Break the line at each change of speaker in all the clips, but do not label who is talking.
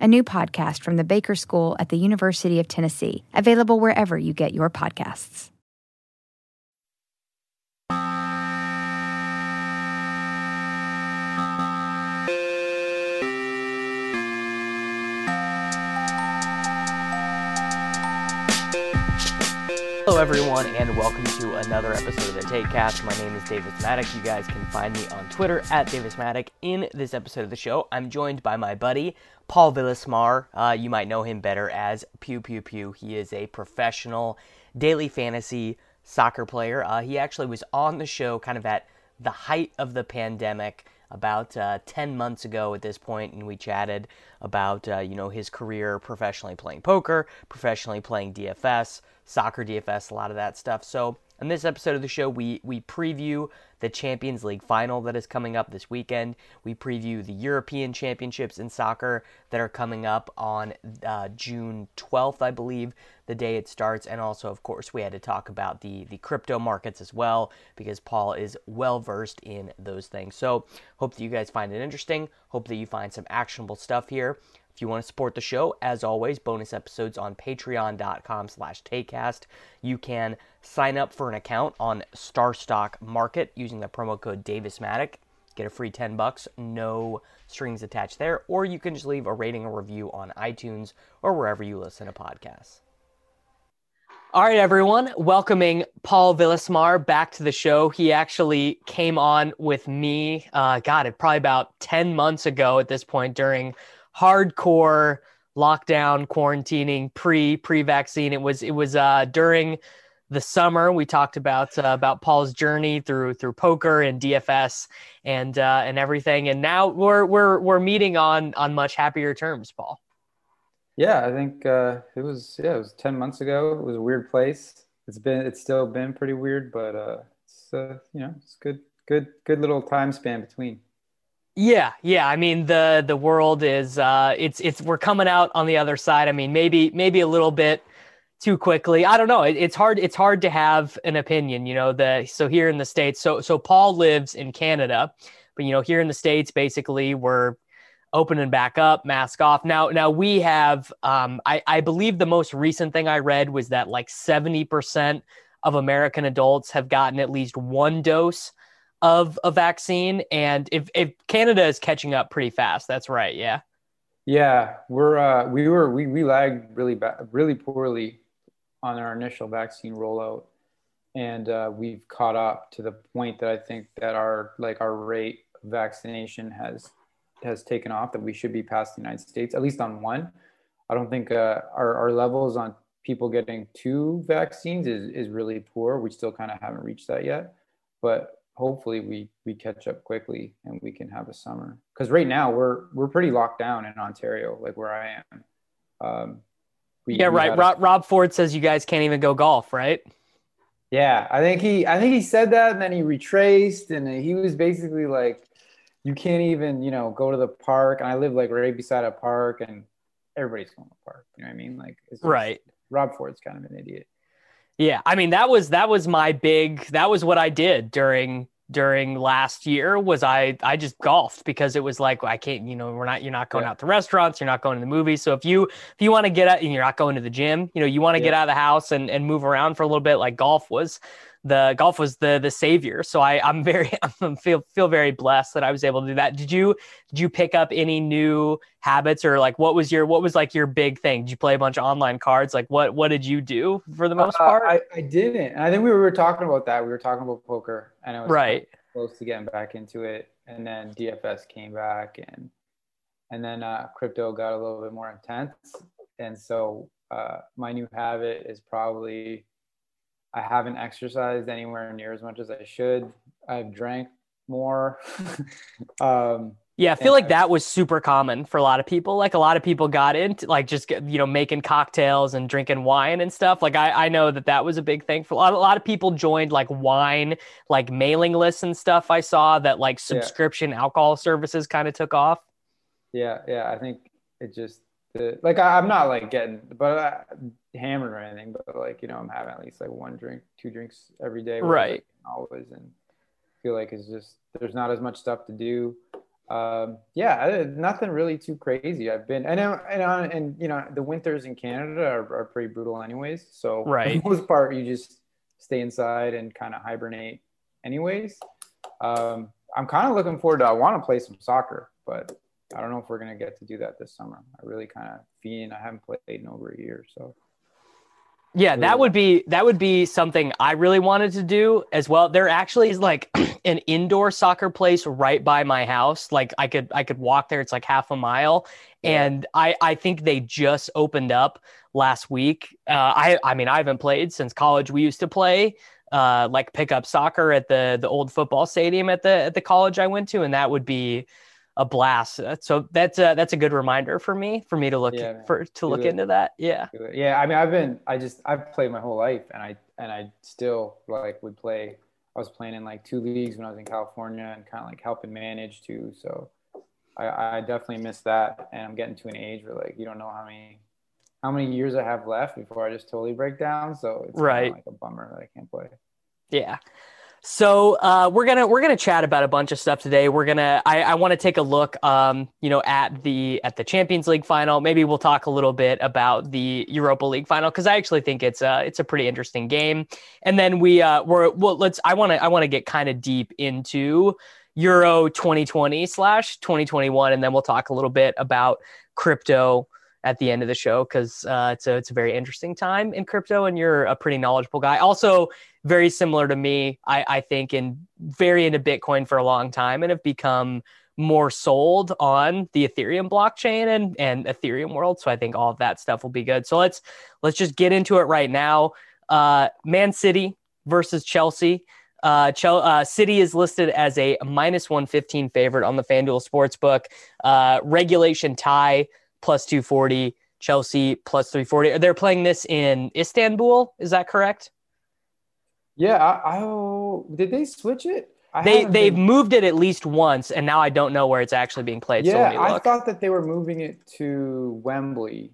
a new podcast from the Baker School at the University of Tennessee, available wherever you get your podcasts.
Hello, everyone, and welcome to another episode of the TakeCast. My name is Davis Mattek. You guys can find me on Twitter at Davis Mattek. In this episode of the show, I'm joined by my buddy Paul Villasmar. Uh, you might know him better as Pew Pew Pew. He is a professional daily fantasy soccer player. Uh, he actually was on the show kind of at the height of the pandemic about uh, 10 months ago at this point and we chatted about uh, you know his career professionally playing poker professionally playing dfs soccer DFS, a lot of that stuff. So, in this episode of the show, we we preview the Champions League final that is coming up this weekend. We preview the European Championships in soccer that are coming up on uh, June 12th, I believe, the day it starts. And also, of course, we had to talk about the the crypto markets as well because Paul is well versed in those things. So, hope that you guys find it interesting. Hope that you find some actionable stuff here. If you want to support the show, as always, bonus episodes on patreon.com slash takecast. You can sign up for an account on StarStock Market using the promo code DavisMattek. Get a free 10 bucks, no strings attached there. Or you can just leave a rating or review on iTunes or wherever you listen to podcasts. All right, everyone, welcoming Paul Villasmar back to the show. He actually came on with me, uh, God, it probably about 10 months ago at this point during hardcore lockdown quarantining pre pre vaccine. It was it was uh, during the summer. We talked about uh, about Paul's journey through through poker and DFS and uh, and everything. And now we're we're we're meeting on on much happier terms, Paul.
Yeah, I think uh, it was yeah it was ten months ago. It was a weird place. It's been it's still been pretty weird, but uh, it's uh, you know it's good good good little time span between.
Yeah, yeah. I mean the the world is uh it's it's we're coming out on the other side. I mean maybe maybe a little bit too quickly. I don't know. It, it's hard it's hard to have an opinion, you know, the so here in the states. So so Paul lives in Canada, but you know, here in the states basically we're opening back up, mask off. Now now we have um I I believe the most recent thing I read was that like 70% of American adults have gotten at least one dose of a vaccine. And if, if Canada is catching up pretty fast, that's right. Yeah.
Yeah. We're, uh, we were, we, we lagged really bad, really poorly on our initial vaccine rollout. And uh, we've caught up to the point that I think that our, like our rate of vaccination has, has taken off that we should be past the United States, at least on one. I don't think uh, our, our levels on people getting two vaccines is, is really poor. We still kind of haven't reached that yet. But hopefully we we catch up quickly and we can have a summer. Because right now we're we're pretty locked down in ontario like where i am. Um,
we, yeah we right. rob, rob ford says you guys can't even go golf right?
Yeah i think he i think he said that and then he retraced and he was basically like you can't even you know go to the park. And i live like right beside a park and everybody's going to the park you know what i mean? Like
right.
Rob ford's kind of an idiot
yeah, I mean that was that was my big that was what I did during during last year was I I just golfed because it was like I can't you know we're not you're not going yeah. out to restaurants you're not going to the movies so if you if you want to get out and you're not going to the gym you know you want to yeah. get out of the house and and move around for a little bit like golf was the golf was the the savior. So I I'm very I'm feel feel very blessed that I was able to do that. Did you did you pick up any new habits or like what was your what was like your big thing? Did you play a bunch of online cards? Like what what did you do for the most uh, part?
I, I didn't. I think we were talking about that. We were talking about poker and I was
right
close to getting back into it. And then DFS came back and and then uh, crypto got a little bit more intense. And so uh, my new habit is probably I haven't exercised anywhere near as much as I should. I've drank more. um,
Yeah, I feel like that was super common for a lot of people. Like a lot of people got into like just you know making cocktails and drinking wine and stuff. Like I, I know that that was a big thing for a lot. A lot of people joined like wine like mailing lists and stuff. I saw that like subscription yeah. alcohol services kind of took off.
Yeah, yeah. I think it just the, like I, am not like getting but uh, hammered or anything, but like you know I'm having at least like one drink, two drinks every day.
Right.
Always and feel like it's just there's not as much stuff to do um, yeah, nothing really too crazy. I've been, and and and you know, the winters in Canada are, are pretty brutal, anyways. So
right.
for the most part, you just stay inside and kind of hibernate, anyways. Um, I'm kind of looking forward to. I want to play some soccer, but I don't know if we're gonna get to do that this summer. I really kind of fiend. I haven't played in over a year, so
yeah, that would be that would be something I really wanted to do as well. There actually is like an indoor soccer place right by my house. Like I could I could walk there. It's like half a mile, yeah. and I I think they just opened up last week. Uh, I I mean I haven't played since college. We used to play uh, like pickup soccer at the the old football stadium at the at the college I went to, and that would be a blast. Uh, so that's a, that's a good reminder for me, for me to look yeah, for to look into that. Yeah.
Yeah. I mean, I've been, I just, I've played my whole life and I, and I still like would play. I was playing in like two leagues when I was in California and kind of like helping manage too. So I, I definitely miss that. And I'm getting to an age where like, you don't know how many, how many years I have left before I just totally break down. So it's
right.
like a bummer that I can't play.
Yeah. So uh, we're gonna we're gonna chat about a bunch of stuff today. We're gonna I, I want to take a look, um, you know, at the at the Champions League final. Maybe we'll talk a little bit about the Europa League final because I actually think it's a it's a pretty interesting game. And then we uh, we're well, let's I want to I want to get kind of deep into Euro 2020 slash 2021, and then we'll talk a little bit about crypto at the end of the show because uh, it's a it's a very interesting time in crypto, and you're a pretty knowledgeable guy. Also, very similar to me, I, I think, and very into Bitcoin for a long time, and have become more sold on the Ethereum blockchain and and Ethereum world. So I think all of that stuff will be good. So let's let's just get into it right now. Uh, Man City versus Chelsea. Uh, Chel- uh, City is listed as a minus 115 favorite on the FanDuel Sportsbook. Uh, regulation tie plus 240, Chelsea plus 340. They're playing this in Istanbul. Is that correct?
Yeah. I, I did they switch it?
I they they've been... moved it at least once, and now I don't know where it's actually being played.
Yeah, so I thought that they were moving it to Wembley.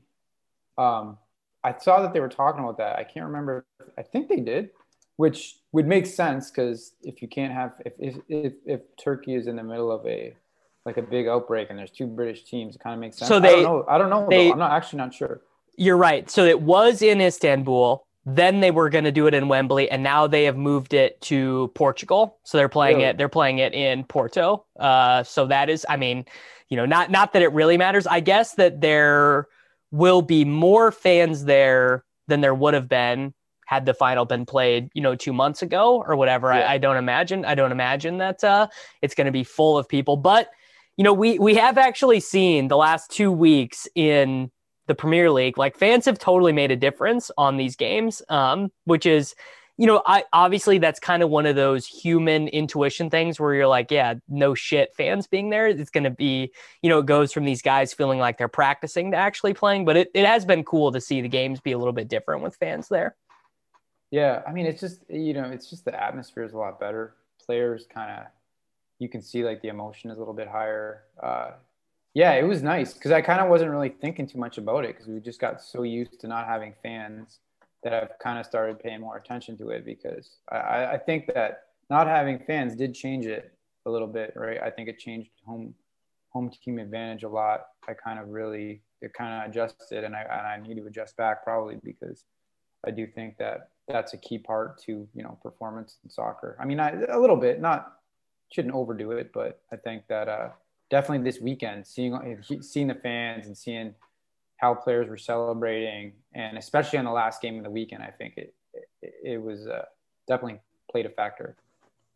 Um, I saw that they were talking about that. I can't remember. I think they did, which would make sense because if you can't have if, if if if Turkey is in the middle of a like a big outbreak and there's two British teams, it kind of makes sense.
So they,
I don't know. I don't know they, I'm not actually not sure.
You're right. So it was in Istanbul. Then they were going to do it in Wembley, and now they have moved it to Portugal. So they're playing really? it. They're playing it in Porto. Uh, so that is, I mean, you know, not not that it really matters. I guess that there will be more fans there than there would have been had the final been played, you know, two months ago or whatever. Yeah. I, I, don't imagine. I don't imagine that uh, it's going to be full of people, but you know, we we have actually seen the last two weeks in the Premier League, like fans have totally made a difference on these games, um, which is, you know, I obviously that's kind of one of those human intuition things where you're like, yeah, no shit, fans being there, it's going to be, you know, it goes from these guys feeling like they're practicing to actually playing, but it, it has been cool to see the games be a little bit different with fans there.
Yeah, I mean, it's just you know, it's just the atmosphere is a lot better. Players kind of you can see like the emotion is a little bit higher. Uh, yeah, it was nice because I kind of wasn't really thinking too much about it because we just got so used to not having fans that I've kind of started paying more attention to it because I, I think that not having fans did change it a little bit, right? I think it changed home home team advantage a lot. I kind of really it kind of adjusted, and I and I need to adjust back probably because I do think that that's a key part to you know performance in soccer. I mean, I, a little bit, not shouldn't overdo it, but I think that uh, definitely this weekend, seeing seeing the fans and seeing how players were celebrating, and especially on the last game of the weekend, I think it it, it was uh, definitely played a factor.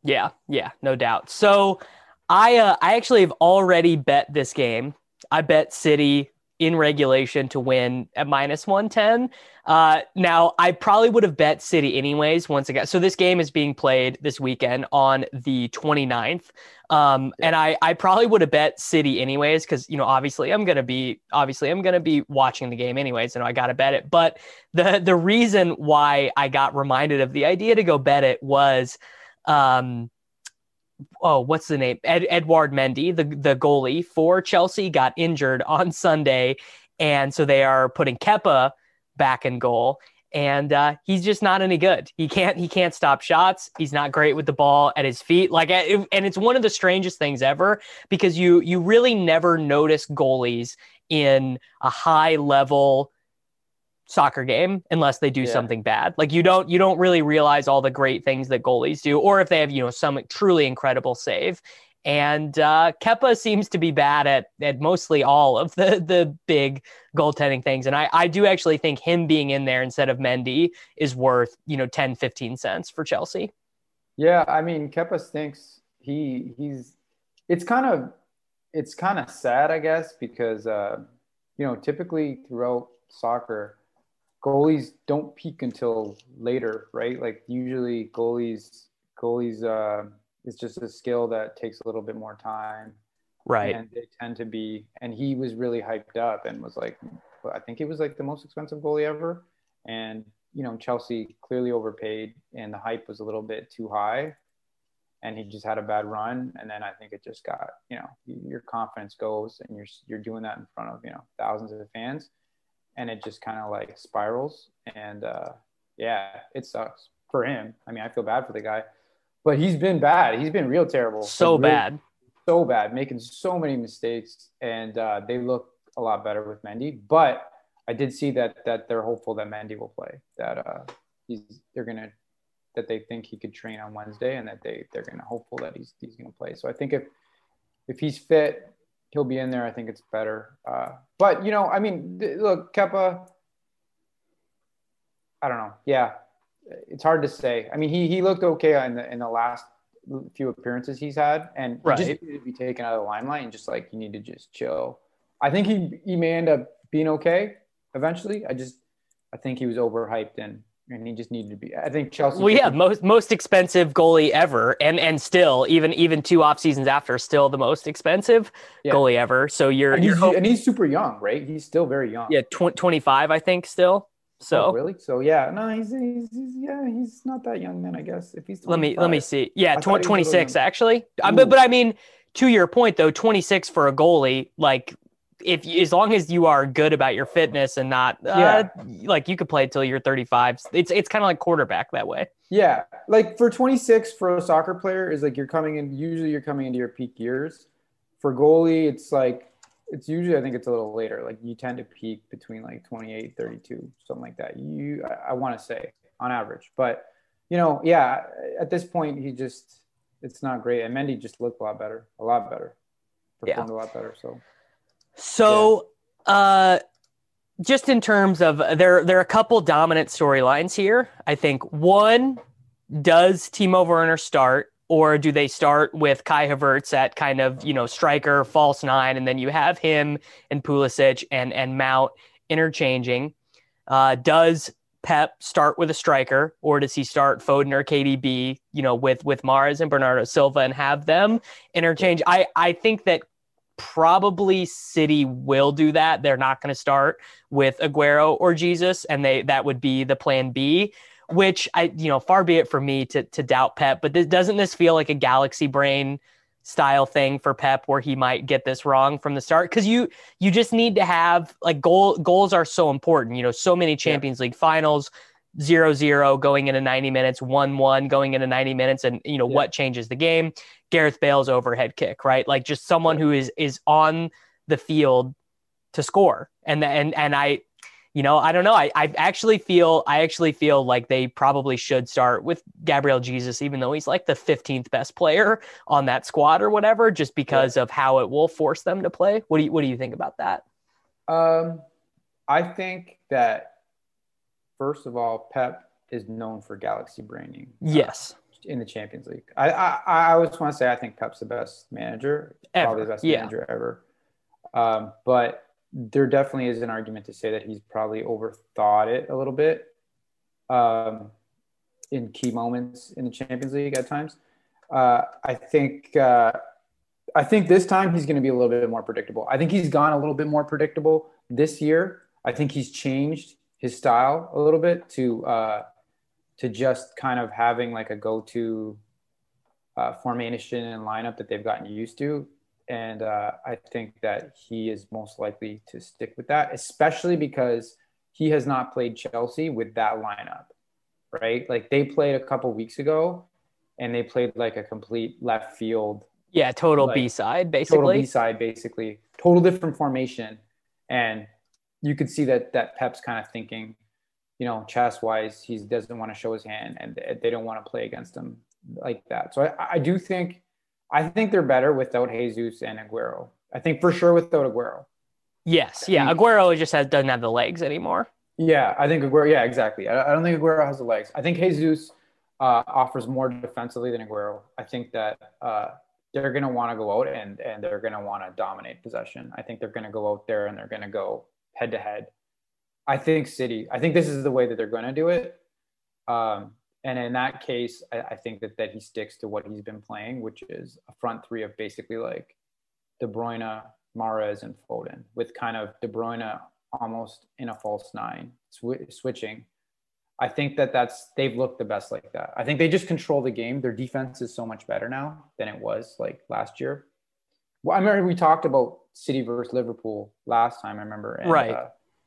Yeah, yeah, no doubt. So I uh, I actually have already bet this game. I bet City in regulation to win at minus 110. Uh, now, I probably would have bet City anyways once again. So this game is being played this weekend on the 29th. Um, and I, I probably would have bet City anyways, because, you know, obviously I'm going to be, obviously I'm going to be watching the game anyways, and I got to bet it. But the, the reason why I got reminded of the idea to go bet it was, um, oh, what's the name? Ed, Edouard Mendy, the the goalie for Chelsea, got injured on Sunday, and so they are putting Kepa back in goal. And uh, he's just not any good. He can't. He can't stop shots. He's not great with the ball at his feet. Like, and it's one of the strangest things ever because you you really never notice goalies in a high level soccer game unless they do yeah. something bad. Like you don't you don't really realize all the great things that goalies do, or if they have you know some truly incredible save. And uh, Kepa seems to be bad at at mostly all of the the big goaltending things. And I, I do actually think him being in there instead of Mendy is worth, you know, 10, 15 cents for Chelsea.
Yeah, I mean Kepa stinks. He he's it's kind of it's kind of sad, I guess, because uh, you know, typically throughout soccer, goalies don't peak until later, right? Like usually goalies goalies uh, is just a skill that takes a little bit more time.
Right.
And they tend to be and he was really hyped up and was like I think it was like the most expensive goalie ever. And you know, Chelsea clearly overpaid and the hype was a little bit too high. And he just had a bad run, and then I think it just got, you know, your confidence goes, and you're you're doing that in front of you know thousands of fans and it just kind of like spirals. And uh, yeah, it sucks for him. I mean, I feel bad for the guy, but he's been bad. He's been real terrible.
So
really,
bad.
So bad, making so many mistakes. And uh, they look a lot better with Mendy. But I did see that that they're hopeful that Mendy will play. That uh, he's they're gonna that they think he could train on Wednesday, and that they they're gonna hopeful that he's he's gonna play. So I think if if he's fit he'll be in there. I think it's better. Uh, but you know, I mean, look, Kepa. I don't know. Yeah, it's hard to say. I mean, he he looked okay in the in the last few appearances he's had, and right. just needed to be taken out of the limelight and just like you need to just chill. I think he he may end up being okay eventually. I just I think he was overhyped and and he just needed to be. I think Chelsea.
Well, yeah, most most expensive goalie ever, and and still even even two off seasons after, still the most expensive yeah. goalie ever. So you're
and
he's,
you're and he's super young, right? He's still very young.
Yeah, tw- 25, I think, still. So
oh, really? So yeah, no, he's, he's, he's, yeah, he's not that young then, I guess. If he's
let me let me see. Yeah, tw- 26 actually. Uh, but but I mean, to your point though, 26 for a goalie, like if as long as you are good about your fitness and not uh, yeah. like you could play until you're 35 it's it's kind of like quarterback that way.
Yeah. Like for 26 for a soccer player is like you're coming in usually you're coming into your peak years. For goalie it's like it's usually i think it's a little later. Like you tend to peak between like 28 32 something like that. You i, I want to say on average. But you know yeah at this point he just it's not great. And mendy just looked a lot better a lot better. Performed yeah. a lot better so
so, yeah. uh, just in terms of there, there are a couple dominant storylines here. I think one does Timo Werner start, or do they start with Kai Havertz at kind of you know striker, false nine, and then you have him and Pulisic and and Mount interchanging? Uh, does Pep start with a striker, or does he start Foden or KDB, you know, with with Mahrez and Bernardo Silva and have them interchange? I I think that probably City will do that. They're not going to start with Aguero or Jesus, and they that would be the plan B. Which I, you know, far be it for me to to doubt Pep, but this, doesn't this feel like a galaxy brain style thing for Pep where he might get this wrong from the start? Because you you just need to have like goal goals are so important. You know, so many Champions yeah. League finals, zero zero going into 90 minutes, one one going into 90 minutes, and you know yeah. what changes the game? Gareth Bale's overhead kick, right? Like just someone who is is on the field to score. And and and I, you know, I don't know. I, I actually feel I actually feel like they probably should start with Gabriel Jesus, even though he's like the 15th best player on that squad or whatever, just because yeah. of how it will force them to play. What do you what do you think about that?
Um, I think that first of all, Pep is known for galaxy braining.
Yes.
Uh, in the Champions League. I I, I always want to say I think Pep's the best manager, ever. probably the best yeah. manager ever. Um, but there definitely is an argument to say that he's probably overthought it a little bit um, in key moments in the Champions League at times. Uh, I think uh, I think this time he's going to be a little bit more predictable. I think he's gone a little bit more predictable this year. I think he's changed his style a little bit to uh, to just kind of having like a go-to uh, formation and lineup that they've gotten used to. And uh, I think that he is most likely to stick with that, especially because he has not played Chelsea with that lineup, right? Like they played a couple weeks ago and they played like a complete left field.
Yeah, total
like,
B side, basically.
Total B side, basically. Total different formation. And you could see that that Pep's kind of thinking, you know, chess wise, he doesn't want to show his hand and they don't want to play against him like that. So I, I do think I think they're better without Jesus and Aguero. I think for sure without Aguero.
Yes, yeah. Aguero just has doesn't have the legs anymore.
Yeah, I think Aguero. Yeah, exactly. I, I don't think Aguero has the legs. I think Jesus uh, offers more defensively than Aguero. I think that uh, they're going to want to go out and and they're going to want to dominate possession. I think they're going to go out there and they're going to go head to head. I think City. I think this is the way that they're going to do it. Um, and in that case, I, I, think that that he sticks to what he's been playing, which is a front three of basically like De Bruyne, Mahrez, and Foden, with kind of De Bruyne almost in a false nine, sw- switching. I think that that's they've looked the best like that. I think they just control the game. Their defense is so much better now than it was like last year. Well, I remember we talked about City versus Liverpool last time. I remember,
and, right?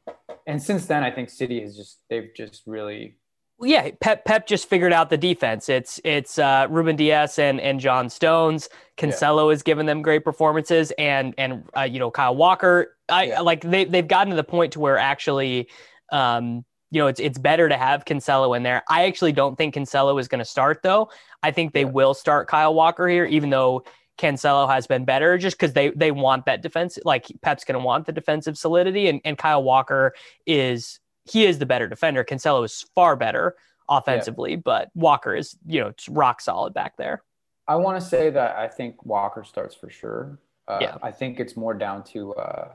Uh,
and since then, I think City has just they've just really
yeah, Pep Pep just figured out the defense. It's it's uh, Ruben Dias and and John Stones. Cancelo yeah. has given them great performances, and and uh, you know Kyle Walker. I yeah. like they they've gotten to the point to where actually, um, you know, it's it's better to have Cancelo in there. I actually don't think Cancelo is going to start though. I think they yeah. will start Kyle Walker here, even though Cancelo has been better, just because they they want that defense. Like Pep's going to want the defensive solidity, and and Kyle Walker is he is the better defender. Cancelo is far better offensively, yeah. but Walker is, you know, rock solid back there.
I want to say that I think Walker starts for sure. Uh, yeah. I think it's more down to uh,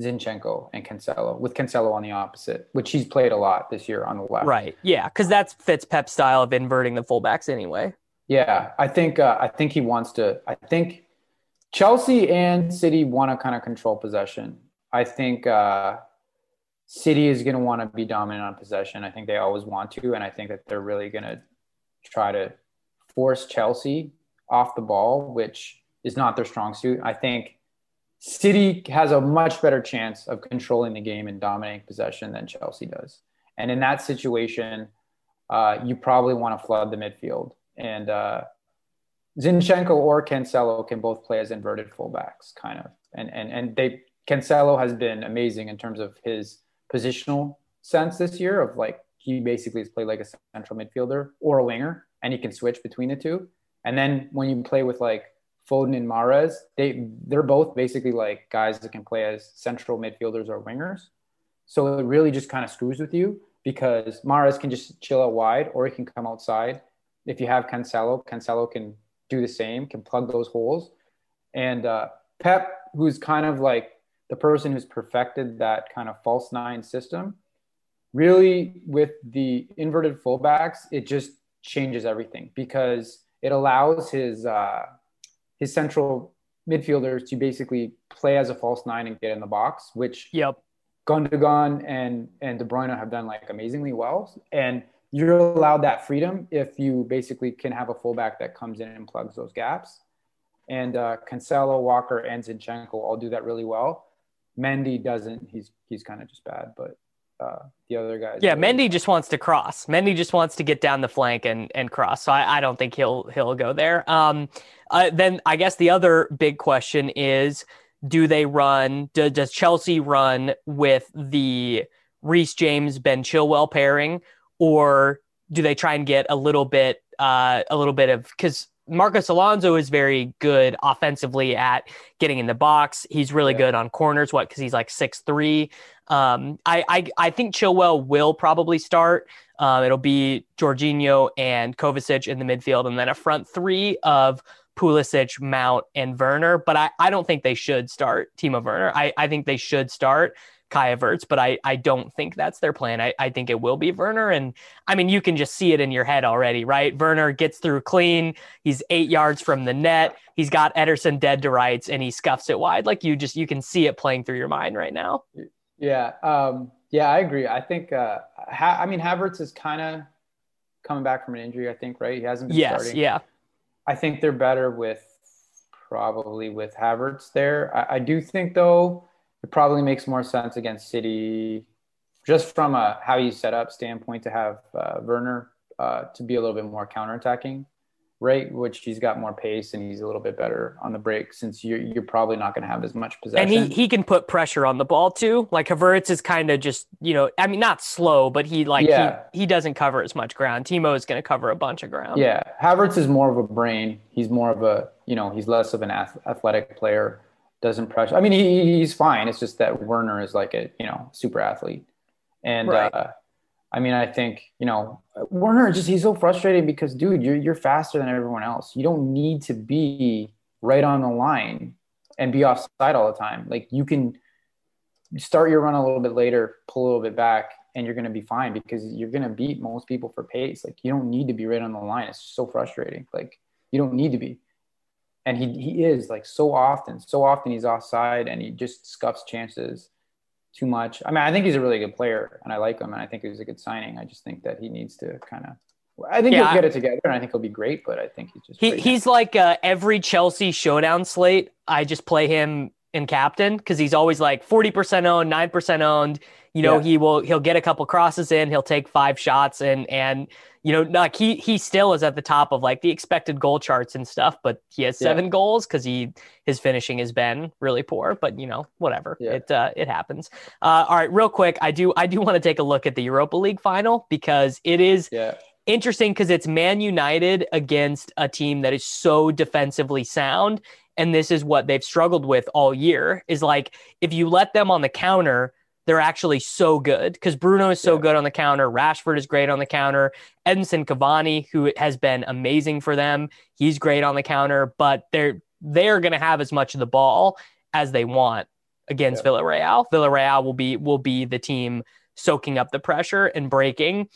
Zinchenko and Cancelo, with Cancelo on the opposite, which he's played a lot this year on the left.
Right. Yeah, because that fits Pep's style of inverting the fullbacks anyway.
Yeah, I think uh, I think he wants to. I think Chelsea and City want to kind of control possession. I think uh, City is going to want to be dominant on possession. I think they always want to, and I think that they're really going to try to force Chelsea off the ball, which is not their strong suit. I think City has a much better chance of controlling the game and dominating possession than Chelsea does. And in that situation, uh, you probably want to flood the midfield. And uh, Zinchenko or Cancelo can both play as inverted fullbacks, kind of. And and and they Cancelo has been amazing in terms of his positional sense this year of like he basically has played like a central midfielder or a winger and he can switch between the two. And then when you play with like Foden and Mahrez, they they're both basically like guys that can play as central midfielders or wingers. So it really just kind of screws with you because Mahrez can just chill out wide or he can come outside. If you have Cancelo, Cancelo can do the same, can plug those holes. And uh, Pep, who's kind of like the person who's perfected that kind of false nine system, really with the inverted fullbacks, it just changes everything because it allows his uh, his central midfielders to basically play as a false nine and get in the box, which
yep.
Gundogan and and De Bruyne have done like amazingly well. And you're allowed that freedom if you basically can have a fullback that comes in and plugs those gaps. And uh, Cancelo, Walker, and Zinchenko all do that really well. Mendy doesn't. He's he's kind of just bad, but uh, the other guys.
Yeah, really Mendy just wants to cross. Mendy just wants to get down the flank and and cross. So I, I don't think he'll he'll go there. Um, uh, then I guess the other big question is, do they run? Do, does Chelsea run with the Reece James Ben Chilwell pairing, or do they try and get a little bit uh, a little bit of because Marcos Alonso is very good offensively at getting in the box. He's really yeah. good on corners. What? Because he's like six three. Um, I, I I think Chilwell will probably start. Um, it'll be Jorginho and Kovacic in the midfield, and then a front three of Pulisic, Mount, and Werner, but I, I don't think they should start Timo Werner. I, I think they should start Kai Havertz, but I, I don't think that's their plan. I, I think it will be Werner. And I mean, you can just see it in your head already, right? Werner gets through clean. He's eight yards from the net. He's got Ederson dead to rights and he scuffs it wide. Like you just, you can see it playing through your mind right now.
Yeah. Um, yeah, I agree. I think, uh, ha- I mean, Havertz is kind of coming back from an injury, I think, right? He hasn't been
yes,
starting.
Yeah.
I think they're better with probably with Havertz there. I, I do think, though, it probably makes more sense against City, just from a how you set up standpoint, to have uh, Werner uh, to be a little bit more counterattacking, right? Which he's got more pace and he's a little bit better on the break since you're you're probably not going to have as much possession.
And he he can put pressure on the ball too. Like Havertz is kind of just you know I mean not slow, but he like
Yeah.
he, he doesn't cover as much ground. Timo is going to cover a bunch of ground.
Yeah, Havertz is more of a brain. He's more of a, you know, he's less of an ath- athletic player. Doesn't pressure. I mean, he, he's fine. It's just that Werner is like a, you know, super athlete. And
Right.
uh, I mean, I think, you know, Werner just he's so frustrating because, dude, you're you're faster than everyone else. You don't need to be right on the line and be offside all the time. Like you can start your run a little bit later, pull a little bit back, and you're going to be fine because you're going to beat most people for pace. Like you don't need to be right on the line. It's so frustrating. Like you don't need to be. And he, he is like so often, so often he's offside and he just scuffs chances too much. I mean, I think he's a really good player and I like him and I think he was a good signing. I just think that he needs to kind of, I think
Yeah,
he'll get it together and I think he'll be great, but I think he's just,
He he's like uh, every Chelsea showdown slate. I just play him in captain because he's always like forty percent owned, nine percent owned. You know,
Yeah.
he will he'll get a couple crosses in, he'll take five shots, and and you know, like he he still is at the top of like the expected goal charts and stuff, but he has
Yeah.
seven goals because he his finishing has been really poor. But you know, whatever,
Yeah.
it uh, it happens. Uh, all right, real quick, I do I do want to take a look at the Europa League final because it is
yeah,
interesting because it's Man United against a team that is so defensively sound. And this is what they've struggled with all year is like if you let them on the counter, they're actually so good because Bruno is so
Yeah.
good on the counter. Rashford is great on the counter. Edinson Cavani, who has been amazing for them, he's great on the counter, but they're they're going to have as much of the ball as they want against
Yeah.
Villarreal. Villarreal will be will be the team soaking up the pressure and breaking.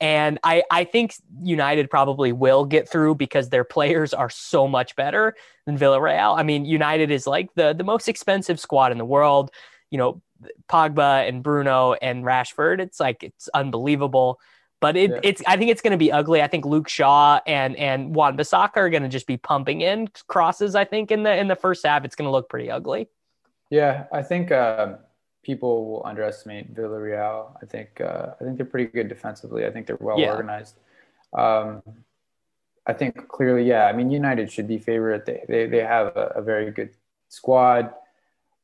And I, I think United probably will get through because their players are so much better than Villarreal. I mean, United is like the, the most expensive squad in the world. You know, Pogba and Bruno and Rashford. It's like it's unbelievable. But it,
Yeah.
it's I think it's going to be ugly. I think Luke Shaw and and Wan-Bissaka are going to just be pumping in crosses. I think in the in the first half, it's going to look pretty ugly.
Yeah, I think um, people will underestimate Villarreal. I think uh, I think they're pretty good defensively. I think they're well
Yeah.
organized. Um, I think clearly, yeah. I mean, United should be favorite. They they, they have a, a very good squad,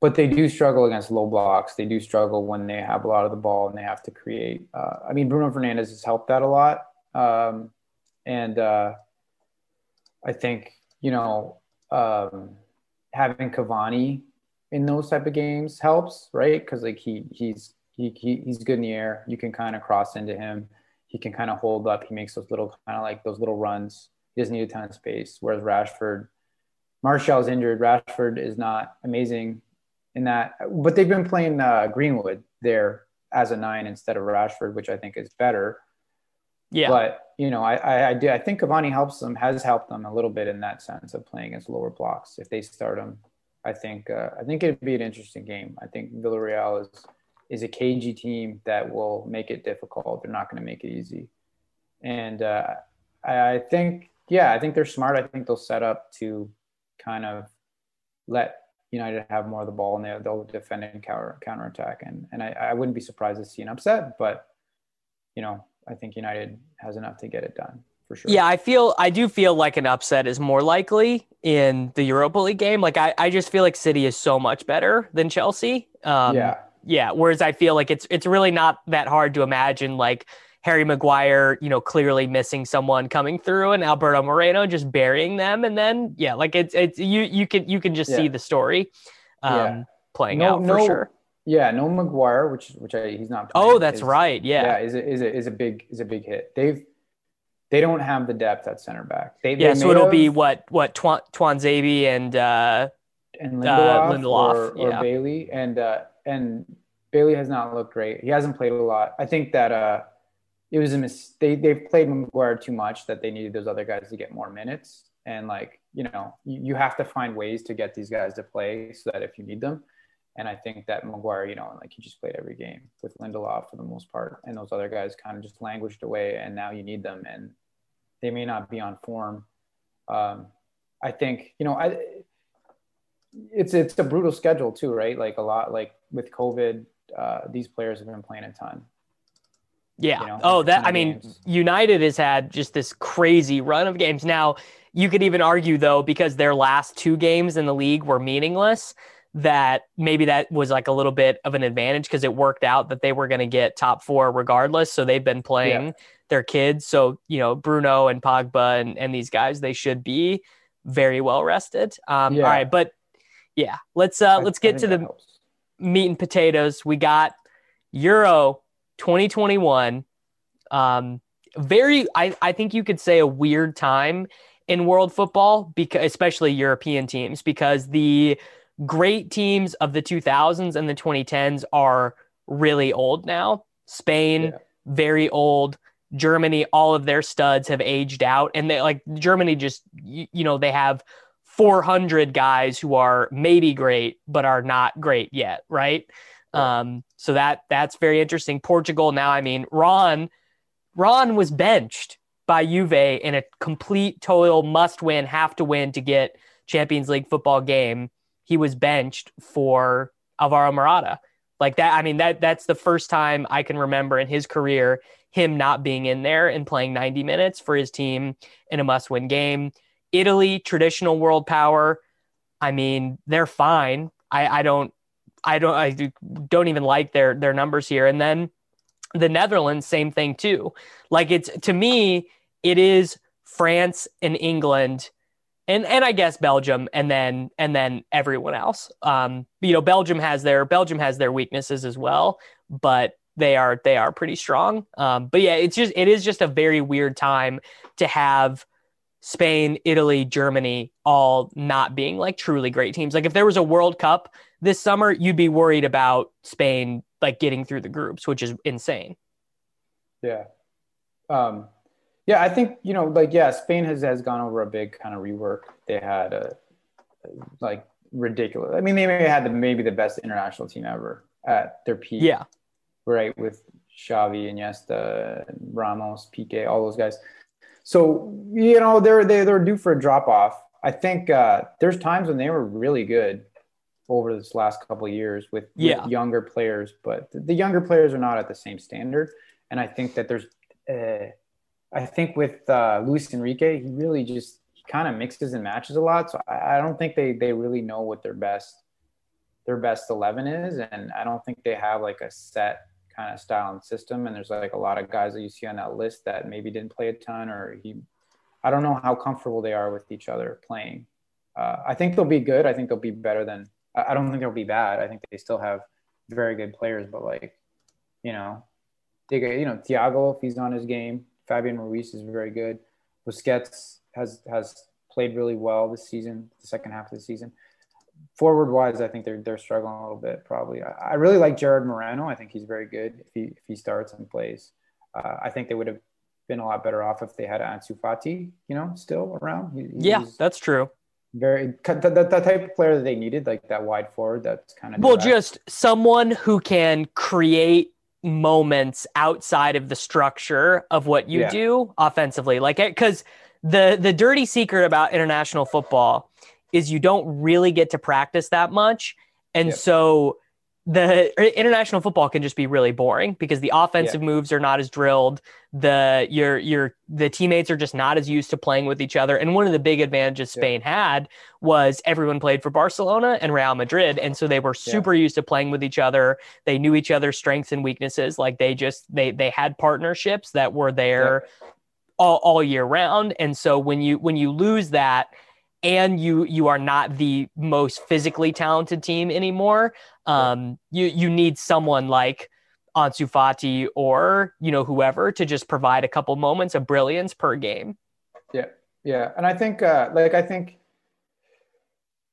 but they do struggle against low blocks. They do struggle when they have a lot of the ball and they have to create. Uh, I mean, Bruno Fernandes has helped that a lot, um, and uh, I think you know um, having Cavani in those type of games helps, right? Because like he he's he, he he's good in the air. You can kind of cross into him. He can kind of hold up. He makes those little kind of like those little runs. He doesn't need a ton of space. Whereas Rashford, Martial's injured. Rashford is not amazing in that, but they've been playing uh, Greenwood there as a nine instead of Rashford, which I think is better.
Yeah.
But you know, I, I I do I think Cavani helps them has helped them a little bit in that sense of playing against lower blocks. If they start him, I think uh, I think it'd be an interesting game. I think Villarreal is is a cagey team that will make it difficult. They're not going to make it easy, and uh, I, I think yeah, I think they're smart. I think they'll set up to kind of let United have more of the ball and they, they'll defend and counter counterattack. And and I, I wouldn't be surprised to see an upset, but you know I think United has enough to get it done for sure.
Yeah, I feel I do feel like an upset is more likely in the Europa League game. Like I, I just feel like City is so much better than Chelsea. Um,
yeah,
yeah. Whereas I feel like it's it's really not that hard to imagine like Harry Maguire, you know, clearly missing someone coming through and Alberto Moreno just burying them, and then yeah, like it's it's you you can you can just see the story um,
Yeah.
playing
No-
out for
no-
sure.
yeah. No Maguire, which which I, he's not.
Oh, that's
is-
right.
Yeah,
Yeah.
is a, is a is a big is a big hit. They've they don't have the depth at center back. They,
yeah,
they
so it'll
have-
be what what Twan Zabi and uh,
and
uh,
Lindelof,
Lindelof,
or, or. Bailly, and uh, and Bailly has not looked great. He hasn't played a lot. I think that uh, it was a mistake. they they've played Maguire too much that they needed those other guys to get more minutes. And like you know, you, you have to find ways to get these guys to play so that if you need them. And I think that Maguire, you know, like he just played every game with Lindelof for the most part, and those other guys kind of just languished away. And now you need them, and they may not be on form. Um, I think you know, I it's it's a brutal schedule too, right? Like a lot, like with COVID, uh, these players have been playing a ton.
Yeah.
You know,
oh, that I mean,
games.
United has had just this crazy run of games. Now, you could even argue though, because their last two games in the league were meaningless, that maybe that was like a little bit of an advantage because it worked out that they were going to get top four regardless. So they've been playing
Yeah.
their kids. So you know, Bruno and Pogba and, and these guys, they should be very well rested. Um,
Yeah.
All right, but yeah, let's uh,
I-
let's get to the
helps.
meat and potatoes. We got Euro 2021. Um, very, I, I think you could say a weird time in world football, because especially European teams, because the great teams of the 2000s and the 2010s are really old now. Spain,
Yeah.
very old. Germany, all of their studs have aged out, and they like Germany just you, you know they have 400 guys who are maybe great but are not great yet, right? Um, so that that's very interesting. Portugal now, I mean, Ron, Ron was benched by Juve in a complete total must win, have to win to get Champions League football game. He was benched for Alvaro Morata. Like that, I mean, that that's the first time I can remember in his career him not being in there and playing 90 minutes for his team in a must win game. Italy, traditional world power. I mean, they're fine. I, I don't I don't I do- don't even like their their numbers here. And then the Netherlands, same thing too. Like it's to me, it is France and England, and and I guess Belgium, and then and then everyone else. Um, you know, Belgium has their Belgium has their weaknesses as well, but they are they are pretty strong. Um, but yeah, it's just it is just a very weird time to have Spain, Italy, Germany all not being like truly great teams. Like if there was a World Cup this summer, you'd be worried about Spain like getting through the groups, which is insane.
Yeah. Um, yeah, I think, you know, like, yeah, Spain has, has gone over a big kind of rework. They had a, like, ridiculous. I mean, they may have had the, maybe the best international team ever at their peak.
Yeah.
Right. With Xavi, and Iniesta, Ramos, Piqué, all those guys. So, you know, they're, they're, they're due for a drop off. I think uh, there's times when they were really good over this last couple of years with, with
Yeah.
younger players, but the, the younger players are not at the same standard. And I think that there's, uh, I think with uh, Luis Enrique, he really just kind of mixes and matches a lot. So I, I don't think they they really know what their best their best eleven is, and I don't think they have like a set kind of style and system. And there's like a lot of guys that you see on that list that maybe didn't play a ton, or he, I don't know how comfortable they are with each other playing. Uh, I think they'll be good. I think they'll be better than. I don't think they'll be bad. I think they still have very good players, but like, you know, they you know, Thiago if he's on his game. Fabian Ruiz is very good. Busquets has has played really well this season, the second half of the season. Forward wise, I think they're they're struggling a little bit. Probably, I, I really like Gerard Moreno. I think he's very good if he if he starts and plays. Uh, I think they would have been a lot better off if they had Ansu Fati, you know, still around. He-
Yeah, that's true.
very the, the, the type of player that they needed, like that wide forward. That's kind of
Well, just someone who can create moments outside of the structure of what you
Yeah.
do offensively. Like eh, because the the dirty secret about international football is you don't really get to practice that much. And
Yep.
so the international football can just be really boring because the offensive moves are not as drilled. The your your the teammates are just not as used to playing with each other. And one of the big advantages
Yeah.
Spain had was everyone played for Barcelona and Real Madrid, and so they were
Yeah.
super used to playing with each other. They knew each other's strengths and weaknesses. Like they just they they had partnerships that were there all, all year round. And so when you when you lose that and you you are not the most physically talented team anymore, um, you you need someone like Ansu Fati or you know whoever to just provide a couple moments of brilliance per game.
Yeah, yeah, and I think uh, like I think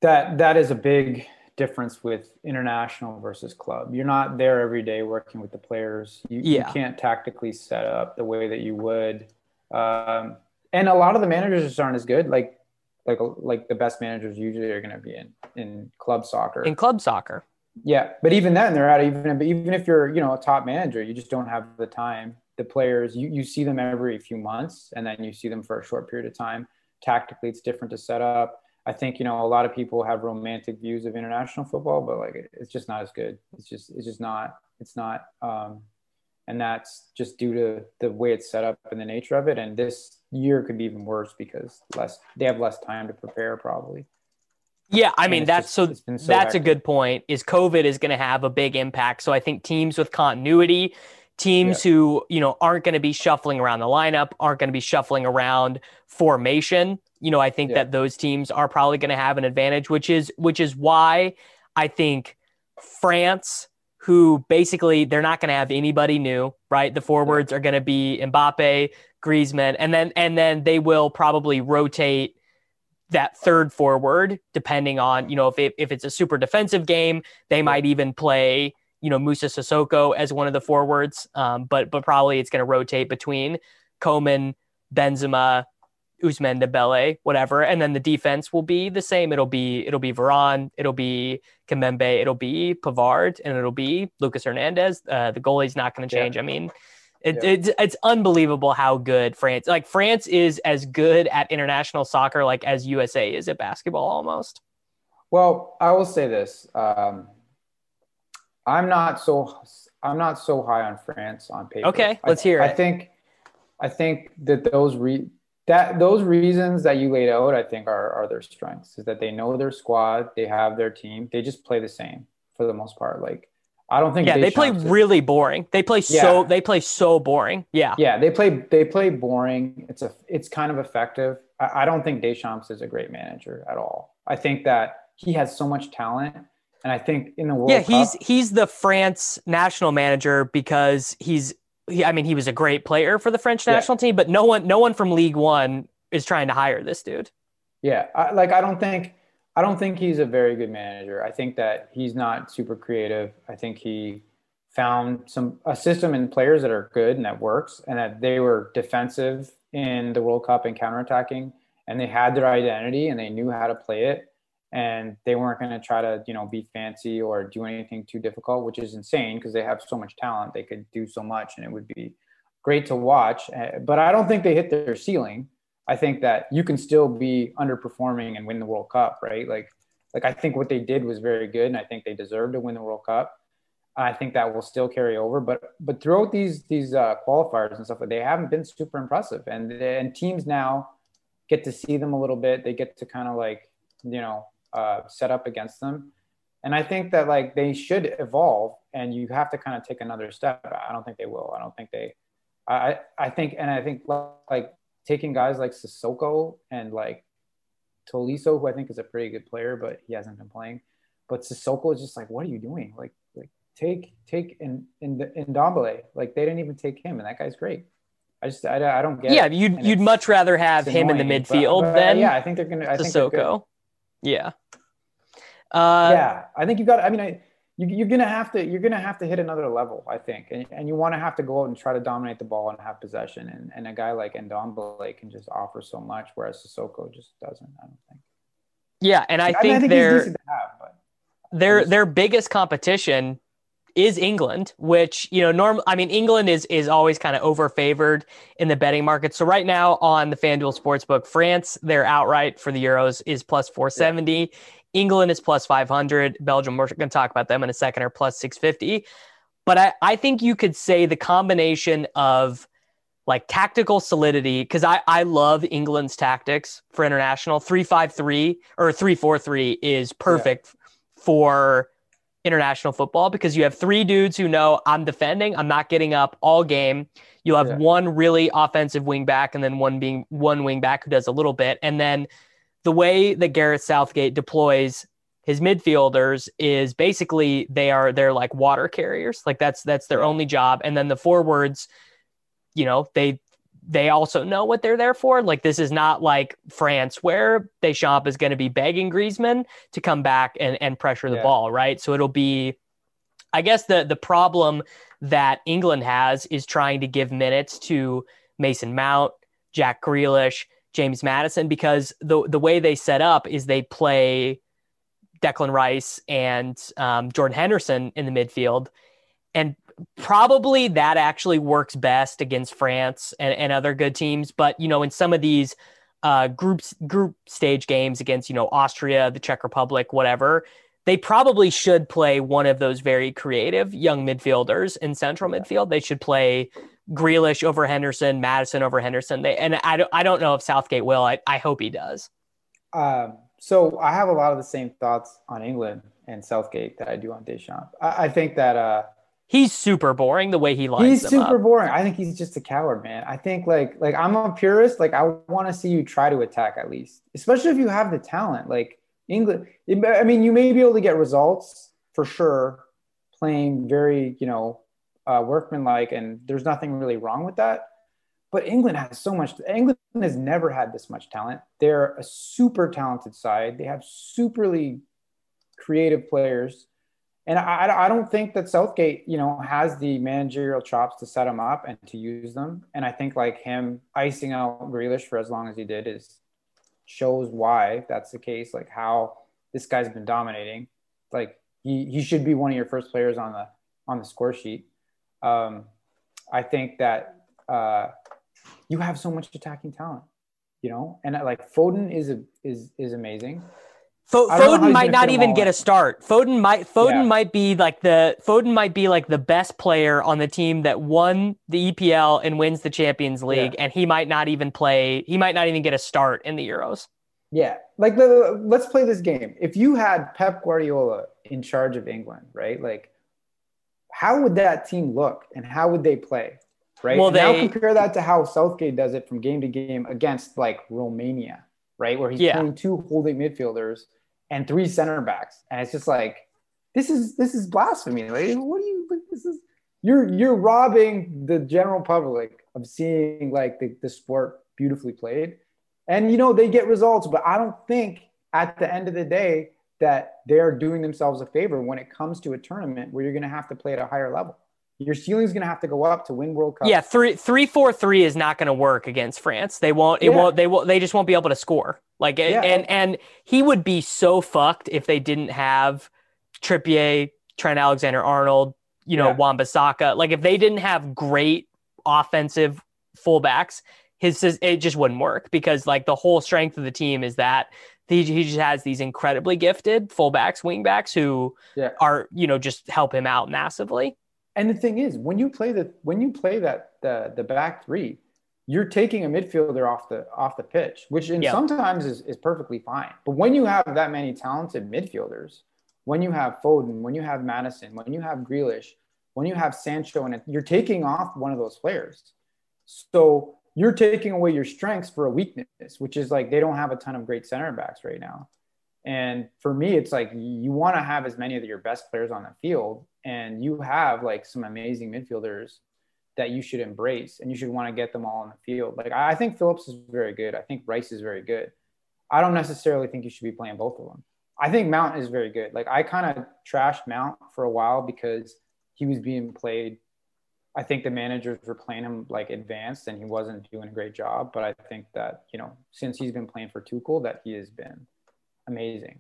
that that is a big difference with international versus club. You're not there every day working with the players. You, yeah. you can't tactically set up the way that you would. Um, and a lot of the managers just aren't as good. Like like like the best managers usually are going to be in in club soccer.
In club soccer.
Yeah, but even then, they're out. even even if you're you know a top manager, you just don't have the time. The players you you see them every few months, and then you see them for a short period of time. Tactically, it's different to set up. I think you know a lot of people have romantic views of international football, but like it's just not as good. It's just it's just not it's not, um, and that's just due to the way it's set up and the nature of it. And this year could be even worse because less they have less time to prepare probably.
Yeah, I mean that's just, so, so, that's hectic. a good point. Is COVID is going to have a big impact. So I think teams with continuity, teams yeah. who you know aren't going to be shuffling around the lineup, aren't going to be shuffling around formation. You know, I think yeah. that those teams are probably going to have an advantage, which is which is why I think France, who basically they're not going to have anybody new, right? The forwards are going to be Mbappe, Griezmann, and then and then they will probably rotate that third forward, depending on, you know, if, it, if it's a super defensive game, they might even play, you know, Moussa Sissoko as one of the forwards. Um, but but probably it's going to rotate between Coman, Benzema, Ousmane Dembele, whatever, and then the defense will be the same. It'll be it'll be Varane, it'll be Kimpembe, it'll be Pavard, and it'll be Lucas Hernandez. Uh, the goalie's not going to change. Yeah. I mean, it, yeah. it's it's unbelievable how good France like France is as good at international soccer like as USA is at basketball almost.
Well, I will say this: um, I'm not so I'm not so high on France on paper.
Okay, let's hear
I,
it.
I think I think that those re- that those reasons that you laid out, I think are are their strengths. Is that they know their squad, they have their team, they just play the same for the most part. Like I don't think.
Yeah, they play really boring. They play yeah. so they play so boring. Yeah.
Yeah, they play they play boring. It's a it's kind of effective. I, I don't think Deschamps is a great manager at all. I think that he has so much talent, and I think in the World
yeah, he's Cup, he's the France national manager because he's he, I mean he was a great player for the French national yeah. team, but no one no one from League One is trying to hire this dude.
Yeah, I, like I don't think I don't think he's a very good manager. I think that he's not super creative. I think he found some a system and players that are good and that works, and that they were defensive in the World Cup and counterattacking, and they had their identity and they knew how to play it, and they weren't going to try to you know be fancy or do anything too difficult, which is insane because they have so much talent. They could do so much, and it would be great to watch. Eh, but I don't think they hit their ceiling. I think that you can still be underperforming and win the World Cup, right? Like, like I think what they did was very good, and I think they deserve to win the World Cup. I think that will still carry over, but but throughout these these uh, qualifiers and stuff, they haven't been super impressive, and and teams now get to see them a little bit. They get to kind of like you know uh, set up against them, and I think that like they should evolve, and you have to kind of take another step. I don't think they will. I don't think they. I I think, and I think like taking guys like Sissoko and like Tolisso, who I think is a pretty good player, but he hasn't been playing. But Sissoko is just like, what are you doing? Like, like take take in in the in Ndombele. Like they didn't even take him, and that guy's great. I just I, I don't get.
Yeah, it. you'd and you'd much rather have him annoying, in the midfield but, but, than
yeah. I think they're gonna. I
Sissoko. Yeah.
Uh, yeah, I think you've got. I mean, I you, are gonna have to you're gonna have to hit another level, I think, and, and you want to have to go out and try to dominate the ball and have possession. And, and a guy like Ndombele can just offer so much, whereas Sissoko just doesn't. I don't think.
Yeah, and I, I think, mean, I think they're have, their their biggest competition is England, which you know, norm. I mean, England is is always kind of over favored in the betting market. So right now on the FanDuel Sportsbook, France, they're outright for the Euros is plus four seventy. Yeah. England is plus 500. Belgium, we're going to talk about them in a second, are plus 650. But I, I think you could say the combination of like tactical solidity, because I, I love England's tactics for international. 353 or 343 is perfect yeah. for international football because you have three dudes who know I'm defending, I'm not getting up all game. You'll have yeah. one really offensive wing back and then one being one wing back who does a little bit. And then the way that Gareth Southgate deploys his his midfielders is basically they are they're like water carriers. Like that's that's their only job. And then the forwards, you know, they they also know what they're there for. Like this is not like France where Deschamps is going to be begging Griezmann to come back and, and pressure the yeah. ball, right? So it'll be I guess the the problem that England has is trying to give minutes to Mason Mount, Jack Grealish, James Maddison because the the way they set up is they play Declan Rice and um, Jordan Henderson in the midfield, and probably that actually works best against France and, and other good teams. But you know, in some of these uh, groups group stage games against you know Austria, the Czech Republic, whatever, they probably should play one of those very creative young midfielders in central midfield. They should play Grealish over Henderson, Maddison over Henderson. They and I don't I don't know if Southgate will. I, I hope he does.
Um, so I have a lot of the same thoughts on England and Southgate that I do on Deschamps. I, I think that uh,
he's super boring the way he lines
he's super
up.
boring i think he's just a coward man i think like like i'm a purist like i want to see you try to attack at least especially if you have the talent like england i mean you may be able to get results for sure playing very you know uh, workmanlike and there's nothing really wrong with that but england has so much england has never had this much talent they're a super talented side they have superly creative players and I, I don't think that Southgate, you know, has the managerial chops to set them up and to use them. And I think like him icing out Grealish for as long as he did is shows why that's the case. Like how this guy's been dominating. Like he, he should be one of your first players on the on the score sheet. Um, I think that uh, you have so much attacking talent, you know, and like Foden is a, is is amazing.
Foden might not even get a start. Foden might Foden yeah. might be like the Foden might be like the best player on the team that won the EPL and wins the Champions League, yeah. and he might not even play. He might not even get a start in the Euros.
Yeah, like let's play this game. If you had Pep Guardiola in charge of England, right? Like, how would that team look, and how would they play? Right. Well, they, now compare that to how Southgate does it from game to game against like Romania, right, where he's yeah. playing two holding midfielders and three center backs, and it's just like this is this is blasphemy. Like, what do you? This is you're you're robbing the general public of seeing like the, the sport beautifully played, and you know they get results, but I don't think at the end of the day that they're doing themselves a favor when it comes to a tournament where you're going to have to play at a higher level your ceiling's going to have to go up to win World Cup.
Yeah, three three four three is not going to work against France. They won't. It yeah. won't. They will. They just won't be able to score. Like yeah. and and he would be so fucked if they didn't have Trippier, Trent Alexander Arnold, you know, yeah. Wan-Bissaka. Like if they didn't have great offensive fullbacks, his it just wouldn't work because like the whole strength of the team is that he, he just has these incredibly gifted fullbacks, wingbacks who yeah. are you know just help him out massively.
And the thing is, when you play the when you play that the the back three, you're taking a midfielder off the off the pitch, which in yeah. sometimes is, is perfectly fine. But when you have that many talented midfielders, when you have Foden, when you have Maddison, when you have Grealish, when you have Sancho, and you're taking off one of those players. So you're taking away your strengths for a weakness, which is like they don't have a ton of great center backs right now. And for me, it's like you want to have as many of your best players on the field, and you have like some amazing midfielders that you should embrace, and you should want to get them all on the field. Like I think Phillips is very good. I think Rice is very good. I don't necessarily think you should be playing both of them. I think Mount is very good. Like I kind of trashed Mount for a while because he was being played. I think the managers were playing him like advanced, and he wasn't doing a great job. But I think that you know since he's been playing for Tuchel, that he has been amazing.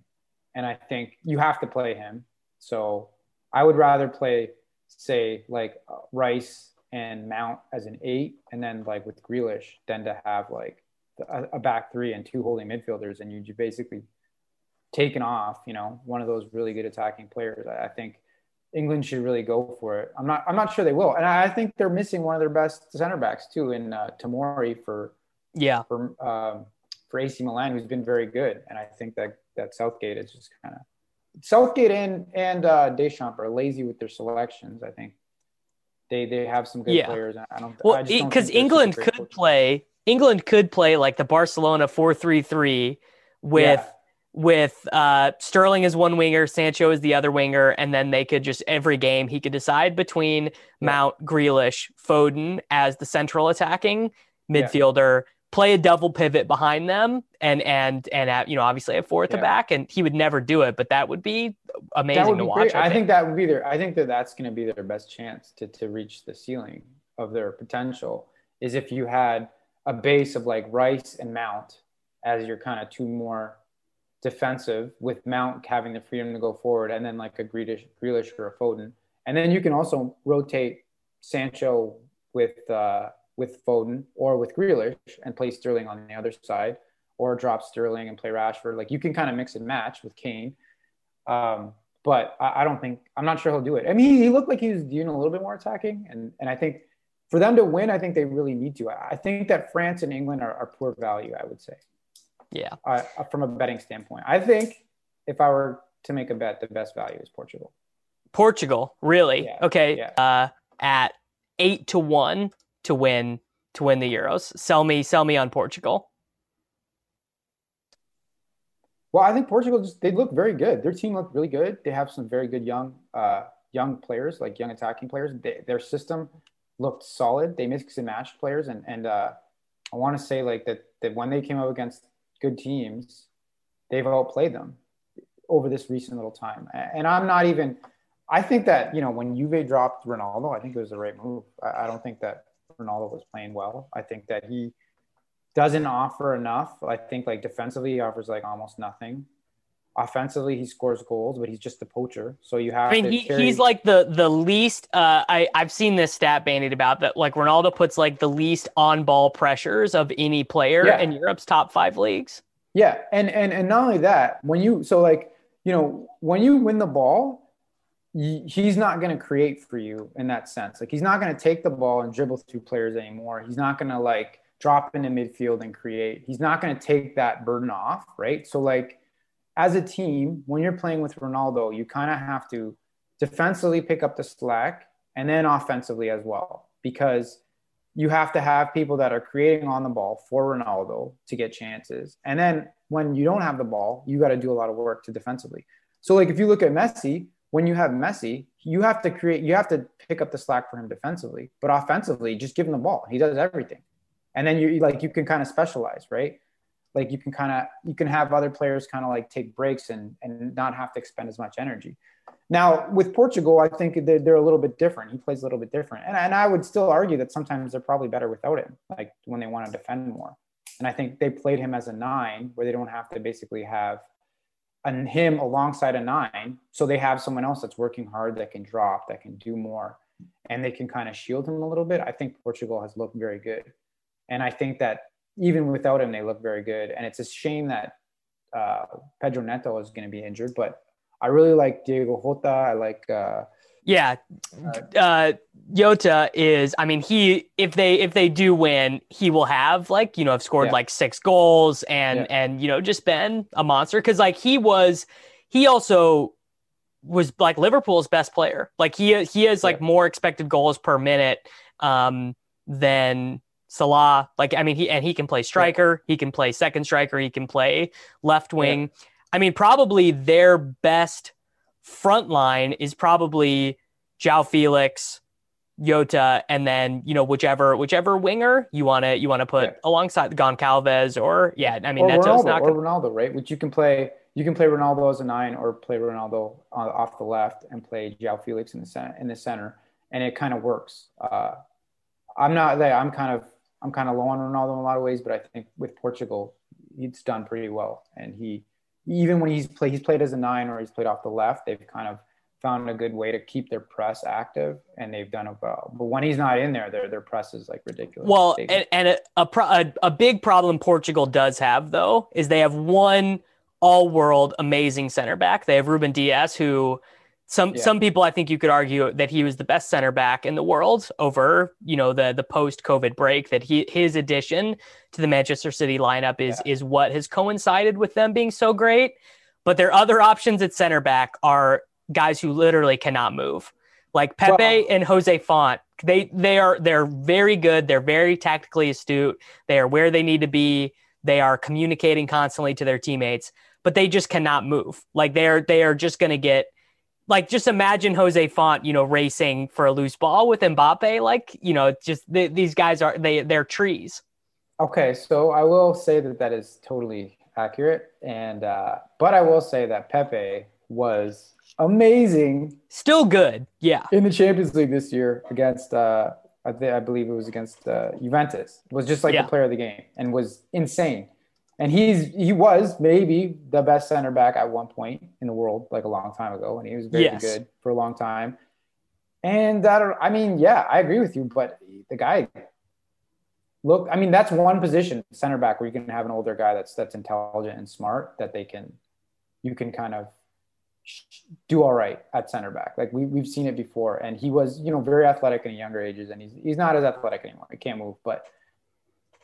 And I think you have to play him. So I would rather play, say, like uh, Rice and Mount as an eight, and then like with Grealish, than to have like a, back three and two holding midfielders, and you basically taken off, you know, one of those really good attacking players. I think England should really go for it. I'm not. I'm not sure they will, and I think they're missing one of their best center backs too in uh, Tomori for
yeah
for um, for AC Milan, who's been very good. And I think that that Southgate is just kind of Southgate and and uh, Deschamps are lazy with their selections. I think they they have some good yeah. players. I don't.
Well, because England could play. England could play like the Barcelona four three three with. Yeah. With uh, Sterling as one winger, Sancho as the other winger, and then they could just every game he could decide between yeah. Mount, Grealish, Foden as the central attacking midfielder, yeah. play a double pivot behind them, and and and at, you know obviously a fourth yeah. The back, and he would never do it, but that would be amazing would to watch.
I, I think. think that would be their. I think that that's going to be their best chance to to reach the ceiling of their potential is if you had a base of like Rice and Mount as your kind of two more defensive with Mount having the freedom to go forward, and then like a Grealish, Grealish or a Foden, and then you can also rotate Sancho with uh, with Foden or with Grealish and play Sterling on the other side, or drop Sterling and play Rashford. Like you can kind of mix and match with Kane. Um, but I, I, don't think I'm not sure he'll do it. I mean, he looked like he was doing a little bit more attacking, and and I think for them to win, I think they really need to. I think that France and England are, are poor value. I would say.
Yeah.
Uh, from a betting standpoint, I think if I were to make a bet, the best value is Portugal.
Portugal, really? Yeah. Okay. Yeah. Uh, at eight to one to win to win the Euros. Sell me, sell me on Portugal.
Well, I think Portugal just they look very good. Their team looked really good. They have some very good young uh, young players, like young attacking players. They, their system looked solid. They mixed and matched players, and and uh, I want to say like that that when they came up against good teams, they've outplayed them over this recent little time. And I'm not even. I think that you know when Juve dropped Ronaldo, I think it was the right move. I, I don't think that Ronaldo was playing well. I think that he doesn't offer enough. I think like defensively, he offers like almost nothing. Offensively, he scores goals, but he's just a poacher. So you have.
I mean, he, carry... he's like the the least. Uh, I I've seen this stat bandied about that. Like Ronaldo puts like the least on ball pressures of any player yeah. in Europe's top five leagues.
Yeah, and and and not only that, when you so like you know when you win the ball, he's not going to create for you in that sense. Like he's not going to take the ball and dribble through players anymore. He's not going to like drop into midfield and create. He's not going to take that burden off, right? So like as a team, when you're playing with Ronaldo, you kind of have to defensively pick up the slack and then offensively as well, because you have to have people that are creating on the ball for Ronaldo to get chances. And then when you don't have the ball, you got to do a lot of work to defensively. So, like if you look at Messi, when you have Messi, you have to create, you have to pick up the slack for him defensively, but offensively, just give him the ball. He does everything. And then you like you can kind of specialize, right? Like you can kind of you can have other players kind of like take breaks and and not have to expend as much energy. Now with portugal i think they're, they're a little bit different. He plays a little bit different. And, and i would still argue that sometimes they're probably better without him like when they want to defend more. And i think they played him as a nine where they don't have to basically have an, him alongside a nine so they have someone else that's working hard that can drop that can do more and they can kind of shield him a little bit. I think portugal has looked very good. And i think that even without him, they look very good. And it's a shame that uh, Pedro Neto is going to be injured, but I really like Diogo Jota. I like. Uh,
yeah, uh, Jota is. I mean, he if they if they do win, he will have like you know have scored yeah. like six goals and yeah. and you know just been a monster because like he was he also was like Liverpool's best player. Like he he has like yeah. more expected goals per minute um, than Salah, like I mean, he and he can play striker, he can play second striker, he can play left wing. Yeah. I mean, probably their best front line is probably Joao Felix, Yota, and then you know whichever whichever winger you want to you want to put yeah. alongside Goncalves or yeah, I mean
or
Neto's
Ronaldo,
not
or Ronaldo, right? Which you can play. You can play Ronaldo as a nine, or play Ronaldo off the left and play Joao Felix in the center, in the center, and it kind of works. Uh, I'm not like I'm kind of I'm kind of low on Ronaldo in a lot of ways, but I think with Portugal, he's done pretty well. And he, even when he's played, he's played as a nine or he's played off the left, they've kind of found a good way to keep their press active and they've done it well. But when he's not in there, their their press is like ridiculous.
Well, and, and a, a, a, a big problem Portugal does have though is they have one all world amazing center back. They have Ruben Dias who some yeah. some people I think you could argue that he was the best center back in the world over you know the the post COVID break that he his addition to the Manchester City lineup is yeah. is what has coincided with them being so great. But their other options at center back are guys who literally cannot move, like Pepe well, and Jose Fonte. They they are they're very good. They're very tactically astute. They are where they need to be. They are communicating constantly to their teammates. but they just cannot move. Like they're they are just going to get like just imagine Jose Fonte, you know, racing for a loose ball with Mbappe. Like you know, just they, these guys are they they're trees.
Okay, so I will say that that is totally accurate, and uh, but I will say that Pepe was amazing.
Still good, yeah.
In the Champions League this year against, uh, I, th- I believe it was against uh, Juventus. Was just like
Yeah.
the player of the game and was insane. And he's he was maybe the best center back at one point in the world, like a long time ago, and he was very
Yes.
good for a long time. And that, I mean, yeah, I agree with you, but the guy look i mean that's one position center back where you can have an older guy that's that's intelligent and smart that they can you can kind of do all right at center back like we, we've seen it before and he was you know very athletic in younger ages and he's, he's not as athletic anymore he can't move but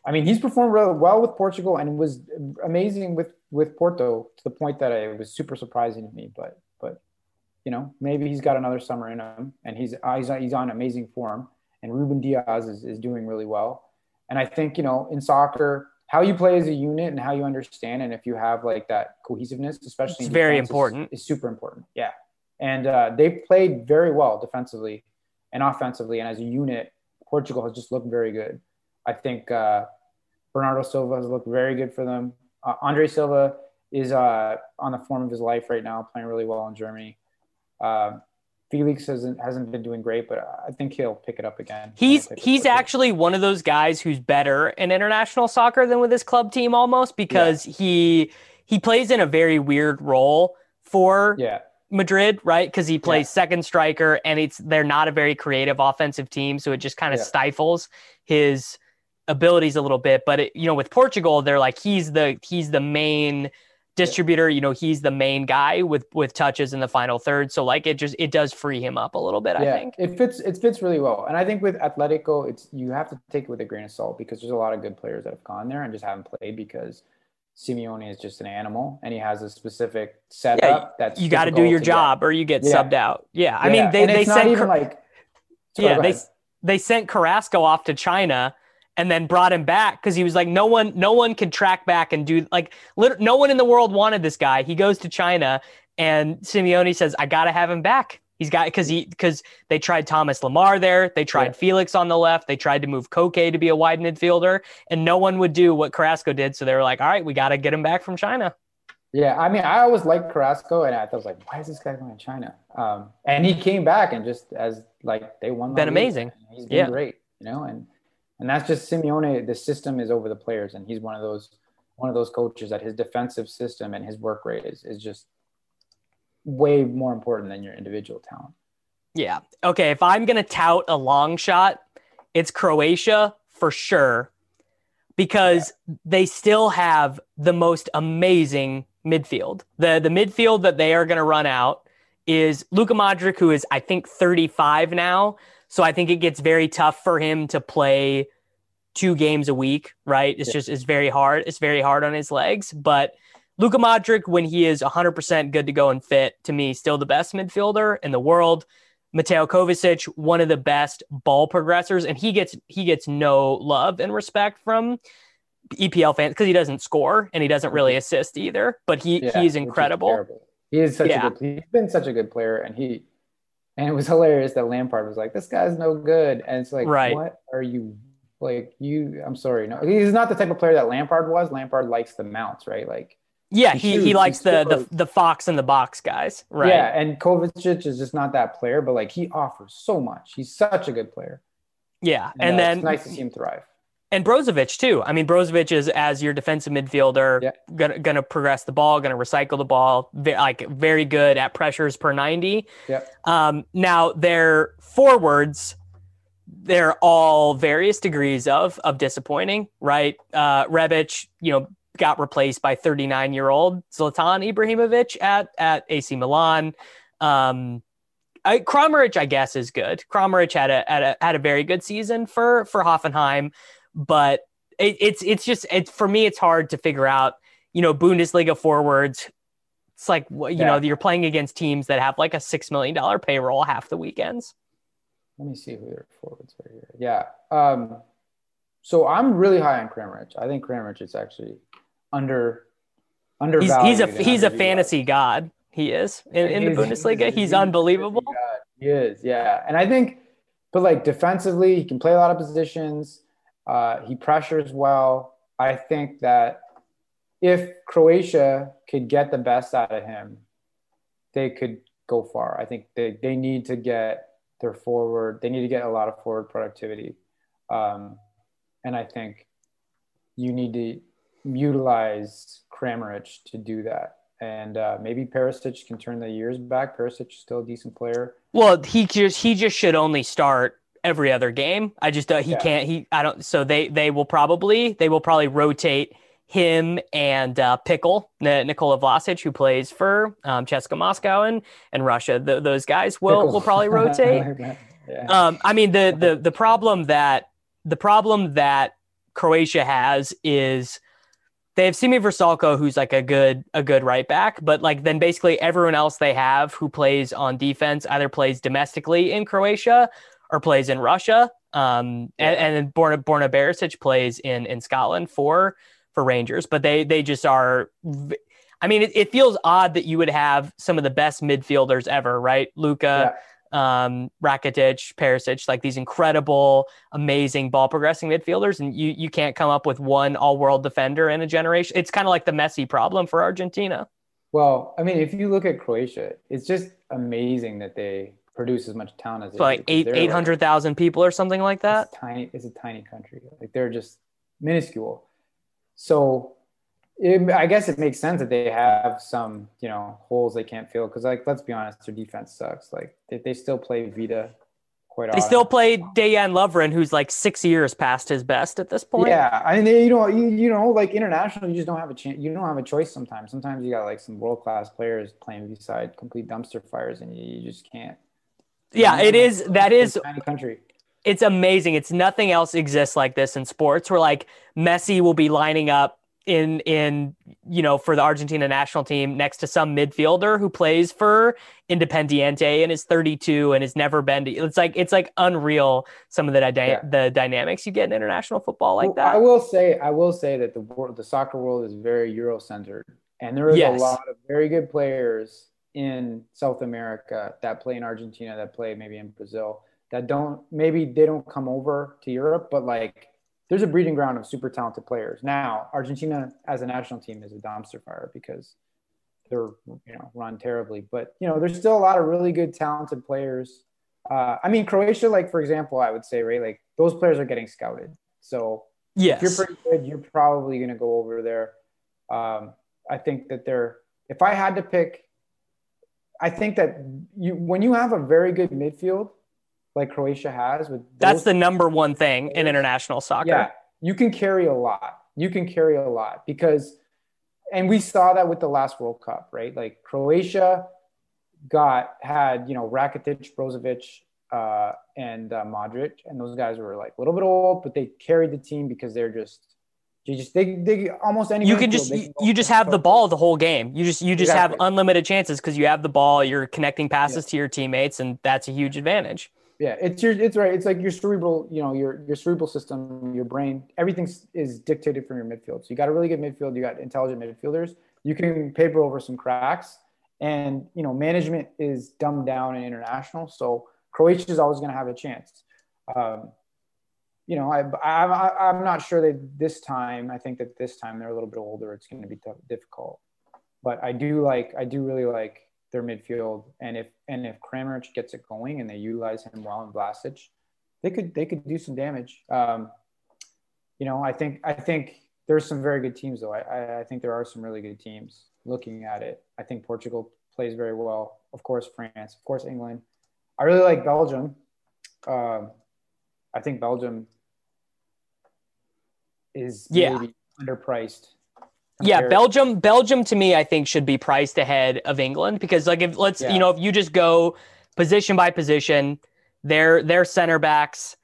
i mean he's performed really well with portugal and was amazing with with porto to the point that it was super surprising to me but but you know maybe he's got another summer in him and he's he's, he's on amazing form and ruben dias is, is doing really well and I think, you know, in soccer, how you play as a unit and how you understand, and if you have like that cohesiveness, especially
It's
in
very
defense, is-
important.
is, super important. Yeah. And uh, they played very well defensively and offensively. And as a unit, Portugal has just looked very good. I think uh, Bernardo Silva has looked very good for them. Uh, Andre Silva is uh, on the form of his life right now, playing really well in Germany. Um Felix hasn't hasn't been doing great, but I think he'll pick it up again.
He's
He'll pick it
he's actually one of those guys who's better in international soccer than with his club team almost because he he plays in a very weird role for
yeah.
Madrid, right? Because he plays
Yeah.
second striker, and it's they're not a very creative offensive team, so it just kind of
Yeah.
stifles his abilities a little bit. But it, you know, with Portugal, they're like he's the he's the main distributor. You know, he's the main guy with with touches in the final third. So like it just it does free him up a little bit. I think.
it fits. It fits really well, and I think with Atletico, it's you have to take it with a grain of salt because there's a lot of good players that have gone there and just haven't played because Simeone is just an animal and he has a specific setup that's
You got to do your
to
job, or you get
Yeah.
subbed out. Yeah, I
get.
mean they
and
they sent Car-
like Sorry,
yeah they
ahead.
they sent Carrasco off to China and then brought him back because he was like no one no one could track back and do like lit- no one in the world wanted this guy. He goes to China and Simeone says I got to have him back. He's got because he because they tried Thomas Lemar there, they tried
Yeah.
Felix on the left, they tried to move Koke to be a wide midfielder, and no one would do what Carrasco did. So they were like, all right, we got to get him back from China.
Yeah, I mean, I always liked Carrasco, and I was like, why is this guy going to China? Um, and he came back and just as like they won.
Been
Liga,
amazing.
He's been
Yeah.
great, you know, and and that's just Simeone. The system is over the players, and he's one of those one of those coaches that his defensive system and his work rate is is just way more important than your individual talent.
Yeah. Okay. If I'm to tout a long shot, it's Croatia for sure because they still have the most amazing midfield. The the midfield that they are to run out is Luka Modric who is I think 35 now. So I think it gets very tough for him to play two games a week, right? It's
Yeah.
just it's very hard. It's very hard on his legs, but Luka Modric, when he is 100% good to go and fit, to me, still the best midfielder in the world. Mateo Kovacic, one of the best ball progressors, and he gets he gets no love and respect from EPL fans because he doesn't score and he doesn't really mm-hmm. assist either. But he
Yeah,
he's
which is
incredible.
He is such
Yeah.
a good. He's been such a good player, and he and it was hilarious that Lampard was like, "This guy's no good," and it's like,
Right.
what are you like? You, I'm sorry, no, he's not the type of player that Lampard was. Lampard likes the mounts, right? Like,
Yeah,
He
he, he likes the, the the fox in the box guys, right?
yeah, and Kovacic is just not that player, but like he offers so much. He's such a good player,
Yeah,
and,
and
uh,
then
it's nice to see him thrive.
And Brozovic too. I mean, Brozovic is as your defensive midfielder,
Yeah.
gonna gonna progress the ball, gonna recycle the ball, like very good at pressures per ninety.
Yep.
Um, now their forwards, they're all various degrees of of disappointing, right? Uh, Rebic, you know, got replaced by 39 year old Zlatan Ibrahimovic at at AC Milan. Um, I, I guess, is good. Kramaric had a, had a had a very good season for for Hoffenheim, but it, it's it's just it's for me it's hard to figure out. You know, Bundesliga forwards. It's like you know you're playing against teams that have like a six million dollar payroll half the weekends.
Let me see who their forwards are here. Yeah. Um, so I'm really high on Kramaric. I think Kramaric is actually under undervalued.
He's, he's a he's a fantasy god. He is in, in the Bundesliga. He's,
he's
unbelievable.
He is, yeah. And I think, but like defensively, he can play a lot of positions. Uh, he pressures well. I think that if Croatia could get the best out of him, they could go far. I think they, they need to get their forward, they need to get a lot of forward productivity. Um, and I think you need to utilize Kramaric to do that. And uh, maybe Perisic can turn the years back. Perisic is still a decent player.
Well, he just he just should only start every other game. I just uh, he
Yeah.
can't. He I don't. So they they will probably they will probably rotate him and uh, Pickle N- Nikola Vlasic, who plays for um, CSKA Moscow and and Russia. Th those guys will
Pickle.
will probably rotate.
yeah.
Um, I mean the the the problem that the problem that Croatia has is they have Sime Vrsaljko, who's like a good a good right back, but like then basically everyone else they have who plays on defense either plays domestically in Croatia or plays in Russia. Um,
Yeah.
and, and then Borna Borna Barisic plays in in Scotland for for Rangers, but they they just are. v- I mean, it, it feels odd that you would have some of the best midfielders ever, right? Luka, um, Rakitic, Perisic, like these incredible, amazing ball progressing midfielders, and you you can't come up with one all world defender in a generation. It's kind of like the Messi problem for Argentina.
Well, I mean, if you look at Croatia, it's just amazing that they produce as much talent as
So like eight eight hundred thousand people or something like that.
It's tiny. It's a tiny country. Like they're just minuscule. So, it, I guess it makes sense that they have some, you know, holes they can't fill. Because, like, let's be honest, their defense sucks. Like they, they still play Vida quite
They
often.
still play Dejan Lovren, who's like six years past his best at this point.
Yeah, I mean, they, you know, you, you know, like international, you just don't have a chance. You don't have a choice sometimes. Sometimes you got like some world class players playing beside complete dumpster fires, and you, you just can't.
Yeah, it is. That is
country.
it's amazing. It's nothing else exists like this in sports where like Messi will be lining up in in you know for the Argentina national team next to some midfielder who plays for Independiente and is 32 and has never been to it's like it's like unreal some of the
Yeah.
the dynamics you get in international football like
Well, I will say, I will say that the world, the soccer world is very Euro-centered, and there is
Yes.
a lot of very good players in South America that play in Argentina, that play maybe in Brazil, that don't maybe they don't come over to Europe, but like there's a breeding ground of super talented players. Now, Argentina as a national team is a dumpster fire because they're you know run terribly, but you know there's still a lot of really good talented players. Uh, I mean, Croatia, like for example, I would say, right, like those players are getting scouted. So
yes.
if you're pretty good, you're probably going to go over there. Um, I think that they're, if I had to pick, I think that you, when you have a very good midfield, like Croatia has with
That's the number one thing in international soccer.
yeah, you can carry a lot. You can carry a lot because, and we saw that with the last World Cup, right? Like Croatia got had you know Rakitic, Brozovic, uh, and uh, Modric, and those guys were like a little bit old, but they carried the team because they're just you just they they almost any
you can just you, you just have the ball the whole game. You just you just have unlimited chances because you have the ball. You're connecting passes to your teammates, and that's a huge advantage.
Yeah, it's your it's right. It's like your cerebral, you know, your your cerebral system, your brain, everything is dictated from your midfield. So you got a really good midfield, you got intelligent midfielders. You can paper over some cracks, and you know, management is dumbed down and international. So Croatia is always going to have a chance. Um, you know, I, I, I'm not sure that this time. I think that this time they're a little bit older. It's going to be difficult. But I do like, I do really like their midfield, and if and if Kramaric gets it going and they utilize him well in Vlasic, they could they could do some damage. Um, you know, I think I think there's some very good teams though. I, I I think there are some really good teams. Looking at it, I think Portugal plays very well. Of course, France. Of course, England. I really like Belgium. Um, I think Belgium is
Yeah.
maybe underpriced.
Yeah, Belgium. Belgium to me, I think should be priced ahead of England because, like, if let's
Yeah.
you know, if you just go position by position, their their center backs,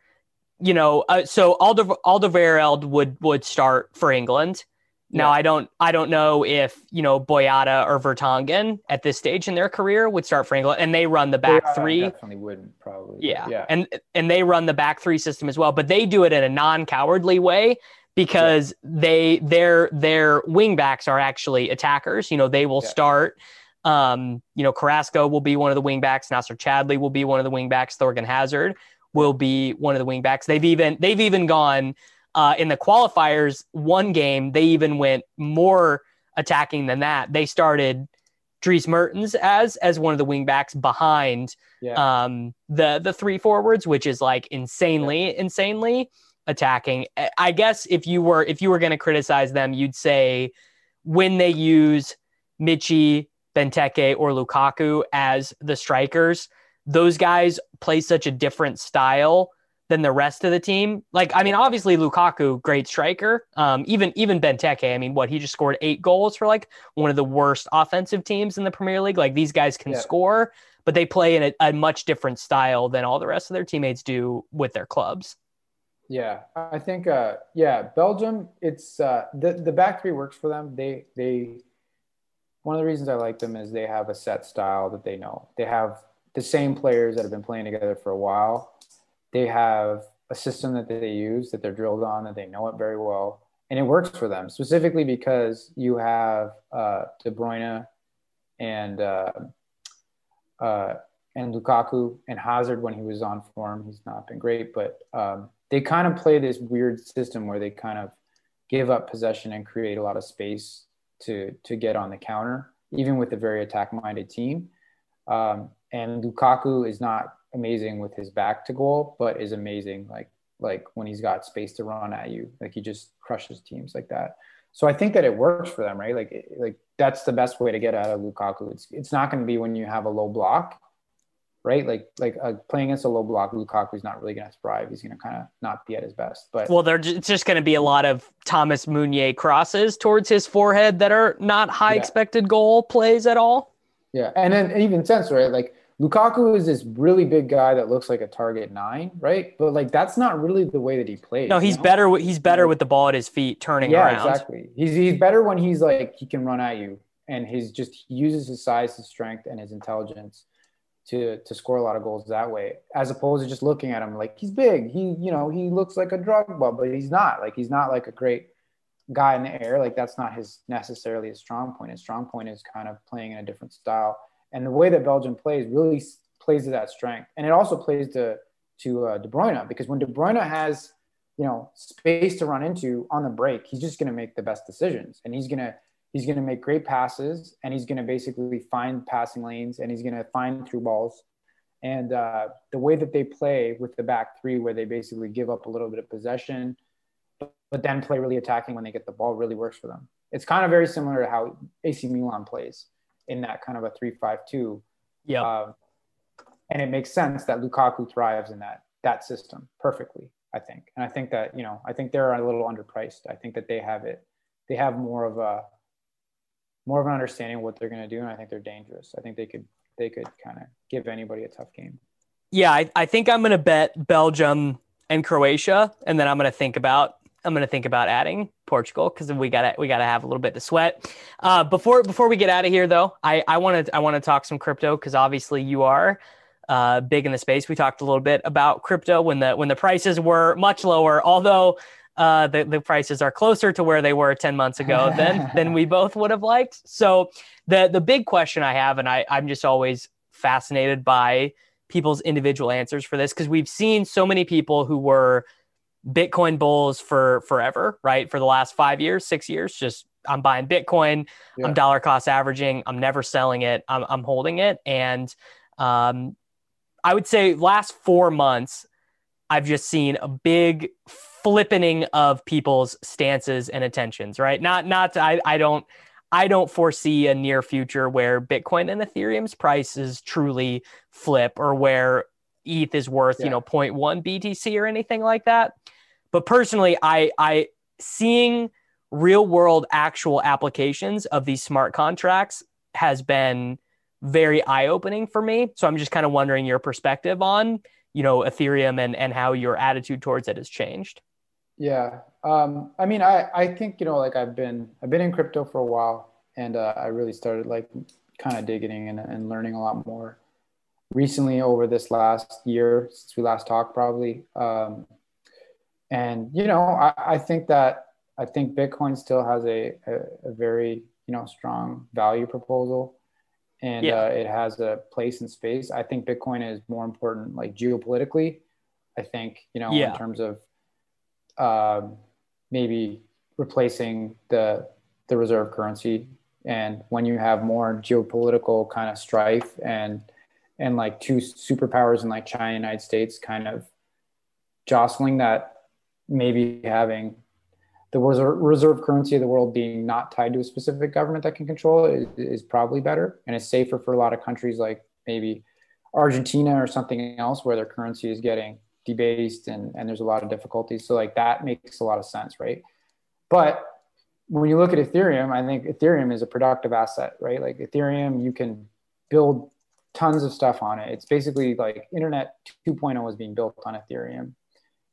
you know, uh, so Alder Alderweireld would would start for England. Now
Yeah.
I don't I don't know if you know Boyata or Vertonghen at this stage in their career would start for England, and they run the back
I
three.
definitely wouldn't probably.
Yeah.
yeah.
And and they run the back three system as well, but they do it in a non-cowardly way because yeah. they their their wingbacks are actually attackers. You know, they will yeah. start. Um, you know, Carrasco will be one of the wingbacks. Nacer Chadli will be one of the wingbacks. Thorgan Hazard will be one of the wingbacks. They've even they've even gone uh, in the qualifiers. One game they even went more attacking than that. They started Dries Mertens as as one of the wingbacks behind yeah. um, the the three forwards, which is like insanely yeah. insanely attacking. I guess if you were if you were going to criticize them, you'd say when they use Michy, Benteke, or Lukaku as the strikers, those guys play such a different style than the rest of the team. Like, I mean, obviously Lukaku, great striker. Um, even even Benteke, I mean, what he just scored eight goals for like one of the worst offensive teams in the Premier League. Like these guys can yeah. score, but they play in a, a much different style than all the rest of their teammates do with their clubs.
Yeah, I think uh, yeah, Belgium. It's uh, the the back three works for them. They they one of the reasons I like them is they have a set style that they know. They have the same players that have been playing together for a while. They have a system that they use that they're drilled on that they know it very well, and it works for them specifically because you have uh, De Bruyne and uh, uh, and Lukaku and Hazard when he was on form. He's not been great, but um, they kind of play this weird system where they kind of give up possession and create a lot of space to to get on the counter, even with a very attack-minded team. Um, and Lukaku is not amazing with his back to goal, but is amazing like like when he's got space to run at you. Like he just crushes teams like that. So I think that it works for them, right? Like like that's the best way to get out of Lukaku. It's it's not going to be when you have a low block right? Like like uh, playing against a low block, Lukaku's not really going to thrive. He's going to kind of not be at his best. But
well, there's it's just going to be a lot of Thomas Meunier crosses towards his forehead that are not high yeah. expected goal plays at all.
Yeah, and then even sense right, like Lukaku is this really big guy that looks like a target nine, right? But like that's not really the way that he plays.
No, he's you know? better. He's better with the ball at his feet, turning yeah, around.
exactly. He's he's better when he's like he can run at you, and he's just he uses his size, his strength, and his intelligence to to score a lot of goals that way, as opposed to just looking at him like he's big. He you know he looks like a drug Drogba, but he's not. Like he's not like a great guy in the air. Like that's not his necessarily a strong point. His strong point is kind of playing in a different style, and the way that Belgium plays really plays to that strength, and it also plays to to uh, De Bruyne because when De Bruyne has you know space to run into on the break, he's just going to make the best decisions, and he's going to he's going to make great passes and he's going to basically find passing lanes and he's going to find through balls. And uh, the way that they play with the back three, where they basically give up a little bit of possession, but, but then play really attacking when they get the ball, really works for them. It's kind of very similar to how AC Milan plays in that kind of a three-five-two.
Yeah. Uh,
and it makes sense that Lukaku thrives in that that system perfectly. I think, and I think that you know, I think they're a little underpriced. I think that they have it. They have more of a more of an understanding of what they're going to do, and I think they're dangerous. I think they could they could kind of give anybody a tough game.
Yeah, I, I think I'm going to bet Belgium and Croatia, and then I'm going to think about I'm going to think about adding Portugal because we got to we got to have a little bit to sweat. Uh, before before we get out of here, though, I I want to I want to talk some crypto because obviously you are uh, big in the space. We talked a little bit about crypto when the when the prices were much lower, although uh, the, the prices are closer to where they were 10 months ago than, than we both would have liked. So the, the big question I have, and I, I'm just always fascinated by people's individual answers for this, because we've seen so many people who were Bitcoin bulls for forever, right? For the last five years, six years, just I'm buying Bitcoin, yeah. I'm dollar cost averaging, I'm never selling it, I'm, I'm holding it. And um, I would say last four months, I've just seen a big flippening of people's stances and attentions, right? Not not I I don't I don't foresee a near future where Bitcoin and Ethereum's prices truly flip or where ETH is worth, yeah. you know, 0.1 BTC or anything like that. But personally, I I seeing real world actual applications of these smart contracts has been very eye opening for me. So I'm just kind of wondering your perspective on, you know, Ethereum and and how your attitude towards it has changed.
Yeah. Um, I mean, I, I think, you know, like I've been, I've been in crypto for a while and uh, I really started like kind of digging and, and learning a lot more recently over this last year since we last talked probably. Um, and you know, I, I think that I think Bitcoin still has a, a, a very you know strong value proposal and yeah. uh, it has a place in space. I think Bitcoin is more important, like geopolitically. I think you know yeah. in terms of uh, maybe replacing the the reserve currency, and when you have more geopolitical kind of strife and and like two superpowers in like China, and United States, kind of jostling that, maybe having the reserve currency of the world being not tied to a specific government that can control it is, probably better and it's safer for a lot of countries like maybe Argentina or something else where their currency is getting debased and, and there's a lot of difficulties. So like that makes a lot of sense, right? But when you look at Ethereum, I think Ethereum is a productive asset, right? Like Ethereum, you can build tons of stuff on it. It's basically like Internet 2.0 is being built on Ethereum.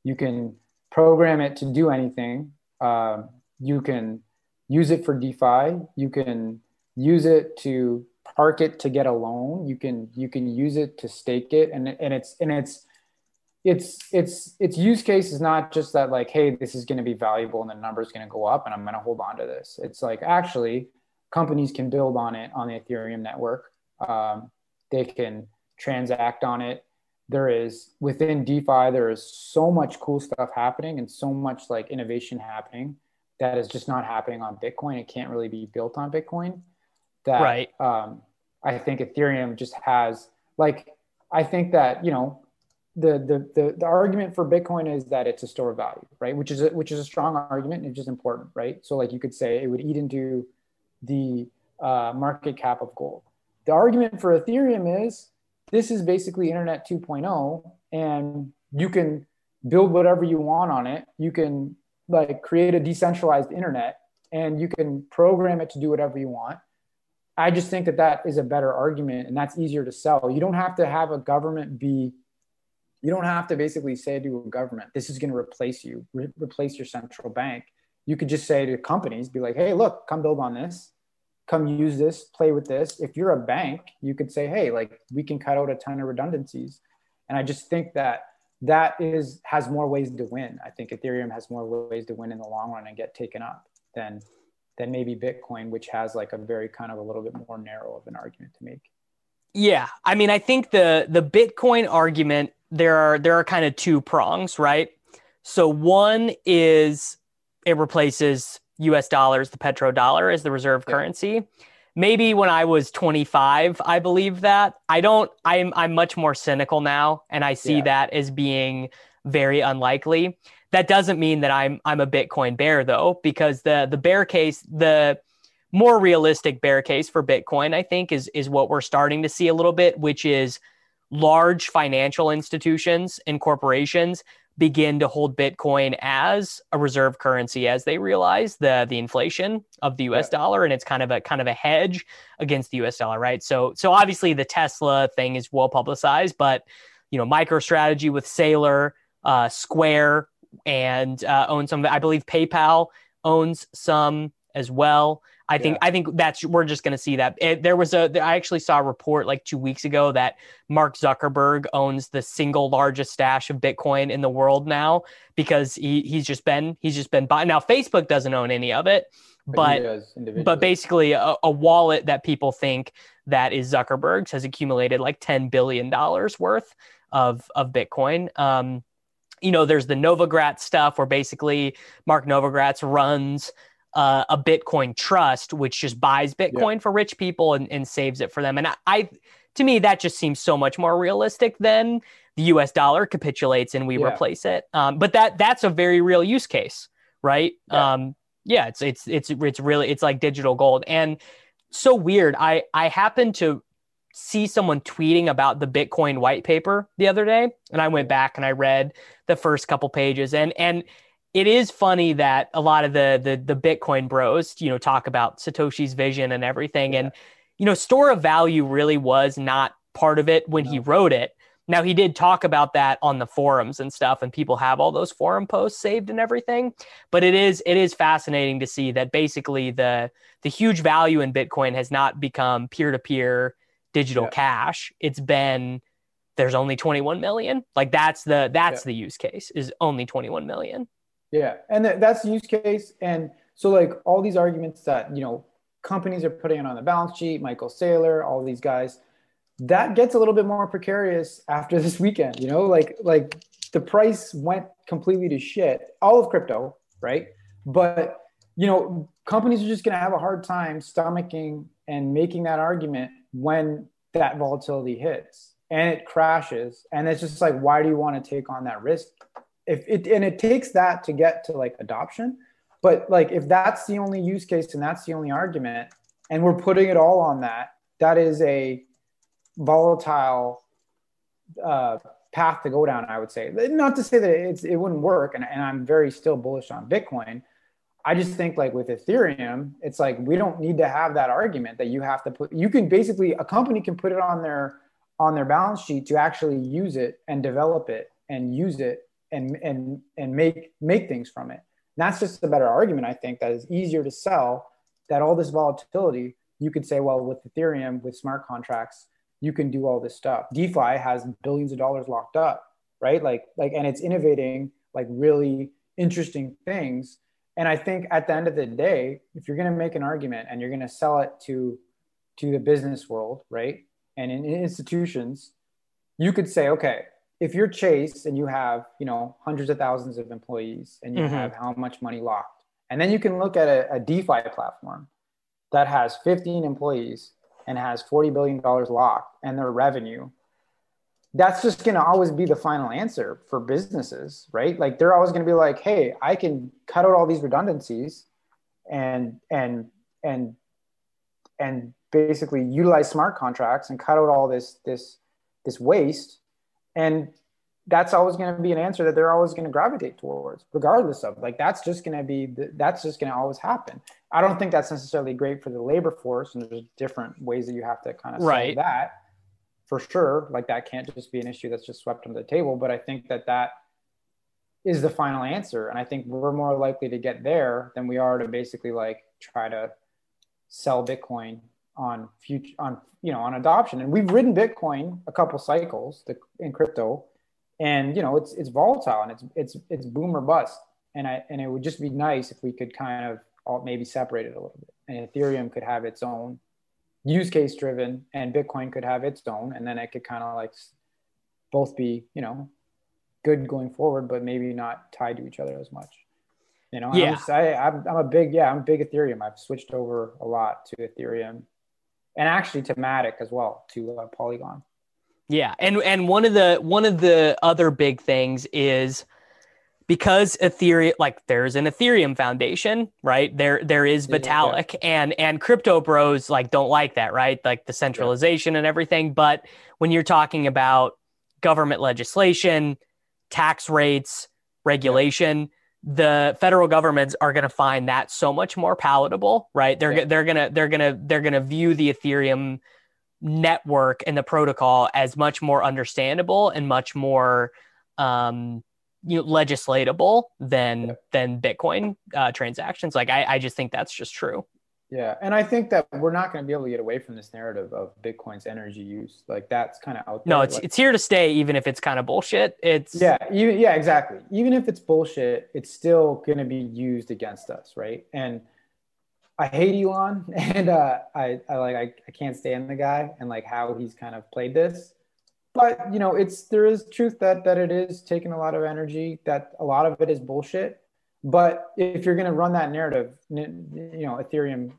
You can program it to do anything um, you can use it for DeFi. You can use it to park it to get a loan. You can you can use it to stake it, and and it's and it's it's it's its use case is not just that like hey this is going to be valuable and the number is going to go up and i'm going to hold on to this it's like actually companies can build on it on the ethereum network um, they can transact on it there is within DeFi, there is so much cool stuff happening and so much like innovation happening that is just not happening on Bitcoin. It can't really be built on Bitcoin. That right. Um, I think Ethereum just has like I think that you know the, the the the argument for Bitcoin is that it's a store of value, right? Which is a, which is a strong argument and just important, right? So like you could say it would eat into the uh, market cap of gold. The argument for Ethereum is this is basically internet 2.0 and you can build whatever you want on it. You can like create a decentralized internet and you can program it to do whatever you want. I just think that that is a better argument and that's easier to sell. You don't have to have a government be you don't have to basically say to a government this is going to replace you re- replace your central bank. You could just say to companies be like hey look come build on this come use this, play with this. If you're a bank, you could say, hey, like we can cut out a ton of redundancies. And I just think that that is has more ways to win. I think Ethereum has more ways to win in the long run and get taken up than than maybe Bitcoin, which has like a very kind of a little bit more narrow of an argument to make.
Yeah, I mean, I think the the Bitcoin argument there are there are kind of two prongs, right? So one is it replaces US dollars, the petrodollar, as the reserve yeah. currency. Maybe when I was 25, I believe that. I don't, I'm, I'm much more cynical now, and I see yeah. that as being very unlikely. That doesn't mean that I'm, I'm a Bitcoin bear though, because the, the bear case, the more realistic bear case for Bitcoin, I think, is, is what we're starting to see a little bit, which is large financial institutions and corporations begin to hold Bitcoin as a reserve currency as they realize the the inflation of the US yeah. dollar and it's kind of a kind of a hedge against the US dollar, right? So so obviously the Tesla thing is well publicized, but you know, MicroStrategy with Saylor, uh, Square, and uh, owns some. I believe PayPal owns some as well. I think yeah. I think that's we're just going to see that. It, there was a I actually saw a report like 2 weeks ago that Mark Zuckerberg owns the single largest stash of Bitcoin in the world now because he he's just been he's just been buying. Now Facebook doesn't own any of it, but but, basically a, a, wallet that people think that is Zuckerberg's has accumulated like 10 billion dollars worth of of Bitcoin. Um, you know, there's the Novogratz stuff where basically Mark Novogratz runs uh, a Bitcoin trust, which just buys Bitcoin yeah. for rich people and, and saves it for them. And I, I, to me, that just seems so much more realistic than the U.S. dollar capitulates and we yeah. replace it. Um, but that that's a very real use case, right? Yeah. Um, yeah, it's it's it's it's really it's like digital gold and so weird. I I happened to see someone tweeting about the Bitcoin white paper the other day, and I went back and I read the first couple pages and and it is funny that a lot of the the the Bitcoin bros, you know, talk about Satoshi's vision and everything. Yeah. And, you know, store of value really was not part of it when no. he wrote it. Now he did talk about that on the forums and stuff, and people have all those forum posts saved and everything. But it is it is fascinating to see that basically the the huge value in Bitcoin has not become peer to peer digital yeah. cash. It's been there's only 21 million. Like that's the that's yeah. the use case is only 21 million.
Yeah, and th- that's the use case. And so like all these arguments that you know companies are putting it on the balance sheet, Michael Saylor, all these guys, that gets a little bit more precarious after this weekend. You know, like like the price went completely to shit. All of crypto, right? But you know, companies are just going to have a hard time stomaching and making that argument when that volatility hits and it crashes and it's just like why do you want to take on that risk if it and it takes that to get to like adoption. But like if that's the only use case and that's the only argument and we're putting it all on that that is a volatile uh, path to go down i would say. Not to say that it's it wouldn't work and, and i'm very still bullish on bitcoin. I just think like with Ethereum, it's like we don't need to have that argument that you have to put you can basically a company can put it on their on their balance sheet to actually use it and develop it and use it and and and make make things from it. And that's just a better argument, I think, that is easier to sell that all this volatility, you could say, well, with Ethereum, with smart contracts, you can do all this stuff. DeFi has billions of dollars locked up, right? Like, like, and it's innovating like really interesting things and i think at the end of the day if you're going to make an argument and you're going to sell it to to the business world right and in, in institutions you could say okay if you're chase and you have you know hundreds of thousands of employees and you mm-hmm. have how much money locked and then you can look at a, a defi platform that has 15 employees and has 40 billion dollars locked and their revenue that's just going to always be the final answer for businesses, right? Like they're always going to be like, "Hey, I can cut out all these redundancies and and and and basically utilize smart contracts and cut out all this this this waste." And that's always going to be an answer that they're always going to gravitate towards regardless of like that's just going to be that's just going to always happen. I don't think that's necessarily great for the labor force and there's different ways that you have to kind of right. that for sure. Like that can't just be an issue that's just swept under the table but i think that that is the final answer. And i think we're more likely to get there than we are to basically like try to sell bitcoin on future on you know on adoption. And we've ridden bitcoin a couple cycles in crypto. And you know it's it's volatile and it's it's it's boom or bust. And i and it would just be nice if we could kind of all, maybe separate it a little bit. And ethereum could have its own use case driven and bitcoin could have its own. And then it could kind of like both be you know good going forward but maybe not tied to each other as much. You know yeah. I'm, just, I, I'm, I'm a big yeah i'm a big ethereum. I've switched over a lot to ethereum and actually to matic as well to uh, polygon
yeah and and one of the one of the other big things is because Ethereum, like there's an Ethereum foundation, right? There, there is Vitalik, yeah. and and crypto bros like don't like that, right? Like the centralization yeah. and everything. But when you're talking about government legislation, tax rates, regulation, yeah. The federal governments are going to find that so much more palatable, right? They're they're gonna they're gonna they're gonna view the Ethereum network and the protocol as much more understandable and much more um, you know, legislatable than yeah. than Bitcoin uh, transactions. Like I, I just think that's just true.
Yeah, and I think that we're not going to be able to get away from this narrative of Bitcoin's energy use. Like that's kind of out
there. No, it's
like,
it's here to stay, even if it's kind of bullshit. It's
yeah, even yeah, exactly. Even if it's bullshit, it's still going to be used against us, right? And I hate Elon, and uh, I I like I, I can't stand the guy and like how he's kind of played this but you know it's there is truth that that it is taking a lot of energy that a lot of it is bullshit but if you're going to run that narrative you know ethereum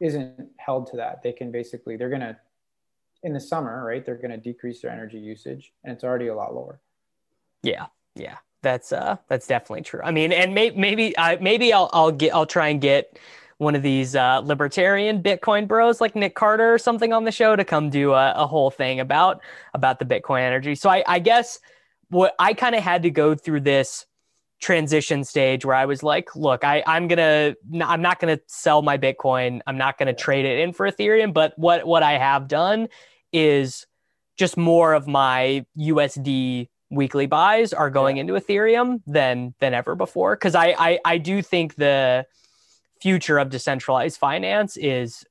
isn't held to that. They can basically they're going to in the summer right they're going to decrease their energy usage and it's already a lot lower.
Yeah yeah. That's uh that's definitely true. I mean and may, maybe i maybe i'll i'll get i'll try and get one of these uh, libertarian Bitcoin bros like Nick Carter or something on the show to come do a, a whole thing about about the Bitcoin energy. So I, I guess what I kind of had to go through this transition stage where I was like, look, I, I'm gonna I'm not gonna sell my Bitcoin. I'm not gonna trade it in for Ethereum. But what what I have done is just more of my USD weekly buys are going yeah. into Ethereum than than ever before. Cause I, I I do think the future of decentralized finance is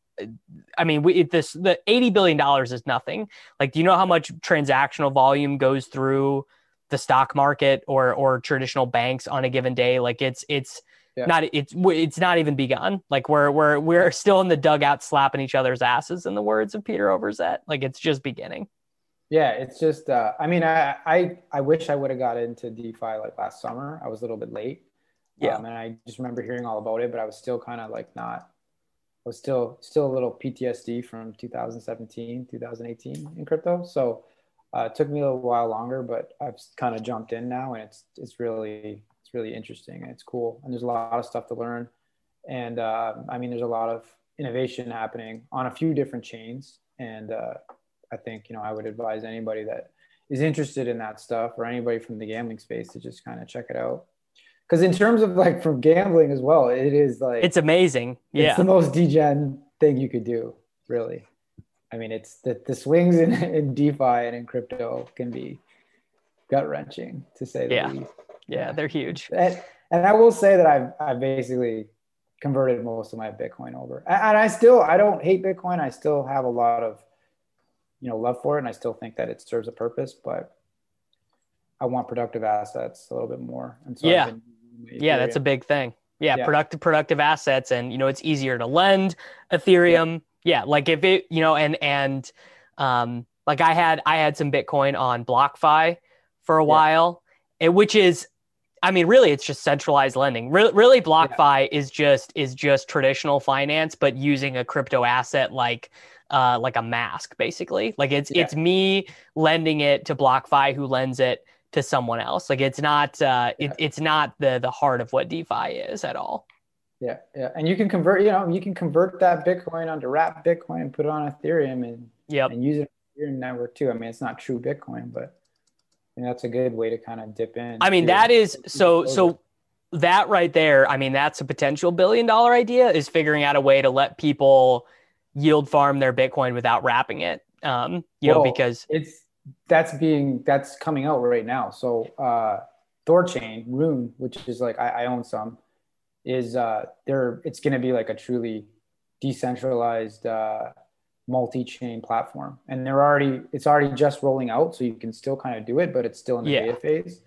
I mean, we, this the eighty billion dollars is nothing. Like, do you know how much transactional volume goes through the stock market or or traditional banks on a given day? Like, it's it's yeah. not it's it's not even begun. Like, we're we're we're still in the dugout slapping each other's asses, in the words of Peter Overzet. Like, it's just beginning.
Yeah, it's just. Uh, I mean, I I I wish I would have got into DeFi like last summer. I was a little bit late. Yeah, um, and I just remember hearing all about it, but I was still kind of like not I was still still a little PTSD from 2017, 2018 in crypto. So uh, it took me a little while longer, but I've kind of jumped in now, and it's it's really it's really interesting and it's cool. And there's a lot of stuff to learn. And uh, I mean, there's a lot of innovation happening on a few different chains. And uh, I think you know I would advise anybody that is interested in that stuff or anybody from the gambling space to just kind of check it out because in terms of like from gambling as well, it is like
it's amazing. Yeah,
it's the most degen thing you could do, really. I mean, it's the, the swings in, in DeFi and in crypto can be gut wrenching to say the
yeah.
least.
Yeah, they're huge.
And, and I will say that I've I've basically converted most of my Bitcoin over, and I still I don't hate Bitcoin. I still have a lot of you know love for it, and I still think that it serves a purpose, but I want productive assets a little bit more. And
so yeah, yeah, that's a big thing. Yeah, yeah, productive productive assets, and you know it's easier to lend Ethereum. Yeah. Yeah, like if it you know and and um like I had I had some Bitcoin on BlockFi for a yeah. while, and which is I mean, really, it's just centralized lending. Re- really, BlockFi yeah. is just is just traditional finance, but using a crypto asset like uh, like a mask, basically. Like it's yeah. it's me lending it to BlockFi, who lends it to someone else. Like it's not uh, it, it's not the the heart of what DeFi is at all.
Yeah, yeah, and you can convert. You know, you can convert that Bitcoin onto wrap Bitcoin and put it on Ethereum and
yeah,
and use it on Ethereum network too. I mean, it's not true Bitcoin, but I mean, that's a good way to kind of dip in.
I mean, that is so so. That right there, I mean, that's a potential billion dollar idea. Is figuring out a way to let people yield farm their Bitcoin without wrapping it. Um, you well, know, because
it's that's being that's coming out right now. So uh, Thorchain Rune, which is like I, I own some, is uh, there. It's going to be like a truly decentralized uh, multi-chain platform, and they're already it's already just rolling out, so you can still kind of do it, but it's still in the yeah. beta phase.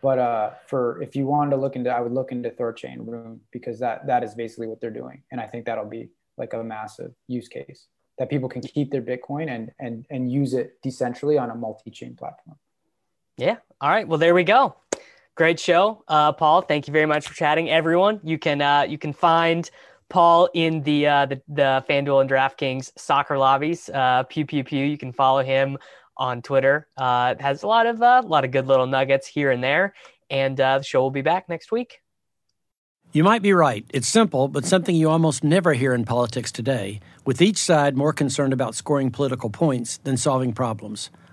But uh, for if you wanted to look into, I would look into Thorchain Rune because that that is basically what they're doing, and I think that'll be like a massive use case that people can keep their Bitcoin and and and use it decentrally on a multi-chain platform.
Yeah. All right. Well, there we go. Great show, uh, Paul. Thank you very much for chatting, everyone. You can uh, you can find Paul in the uh, the, the FanDuel and DraftKings soccer lobbies. Uh, pew pew pew. You can follow him on Twitter. Uh, it has a lot of uh, a lot of good little nuggets here and there. And uh, the show will be back next week.
You might be right. It's simple, but something you almost never hear in politics today, with each side more concerned about scoring political points than solving problems.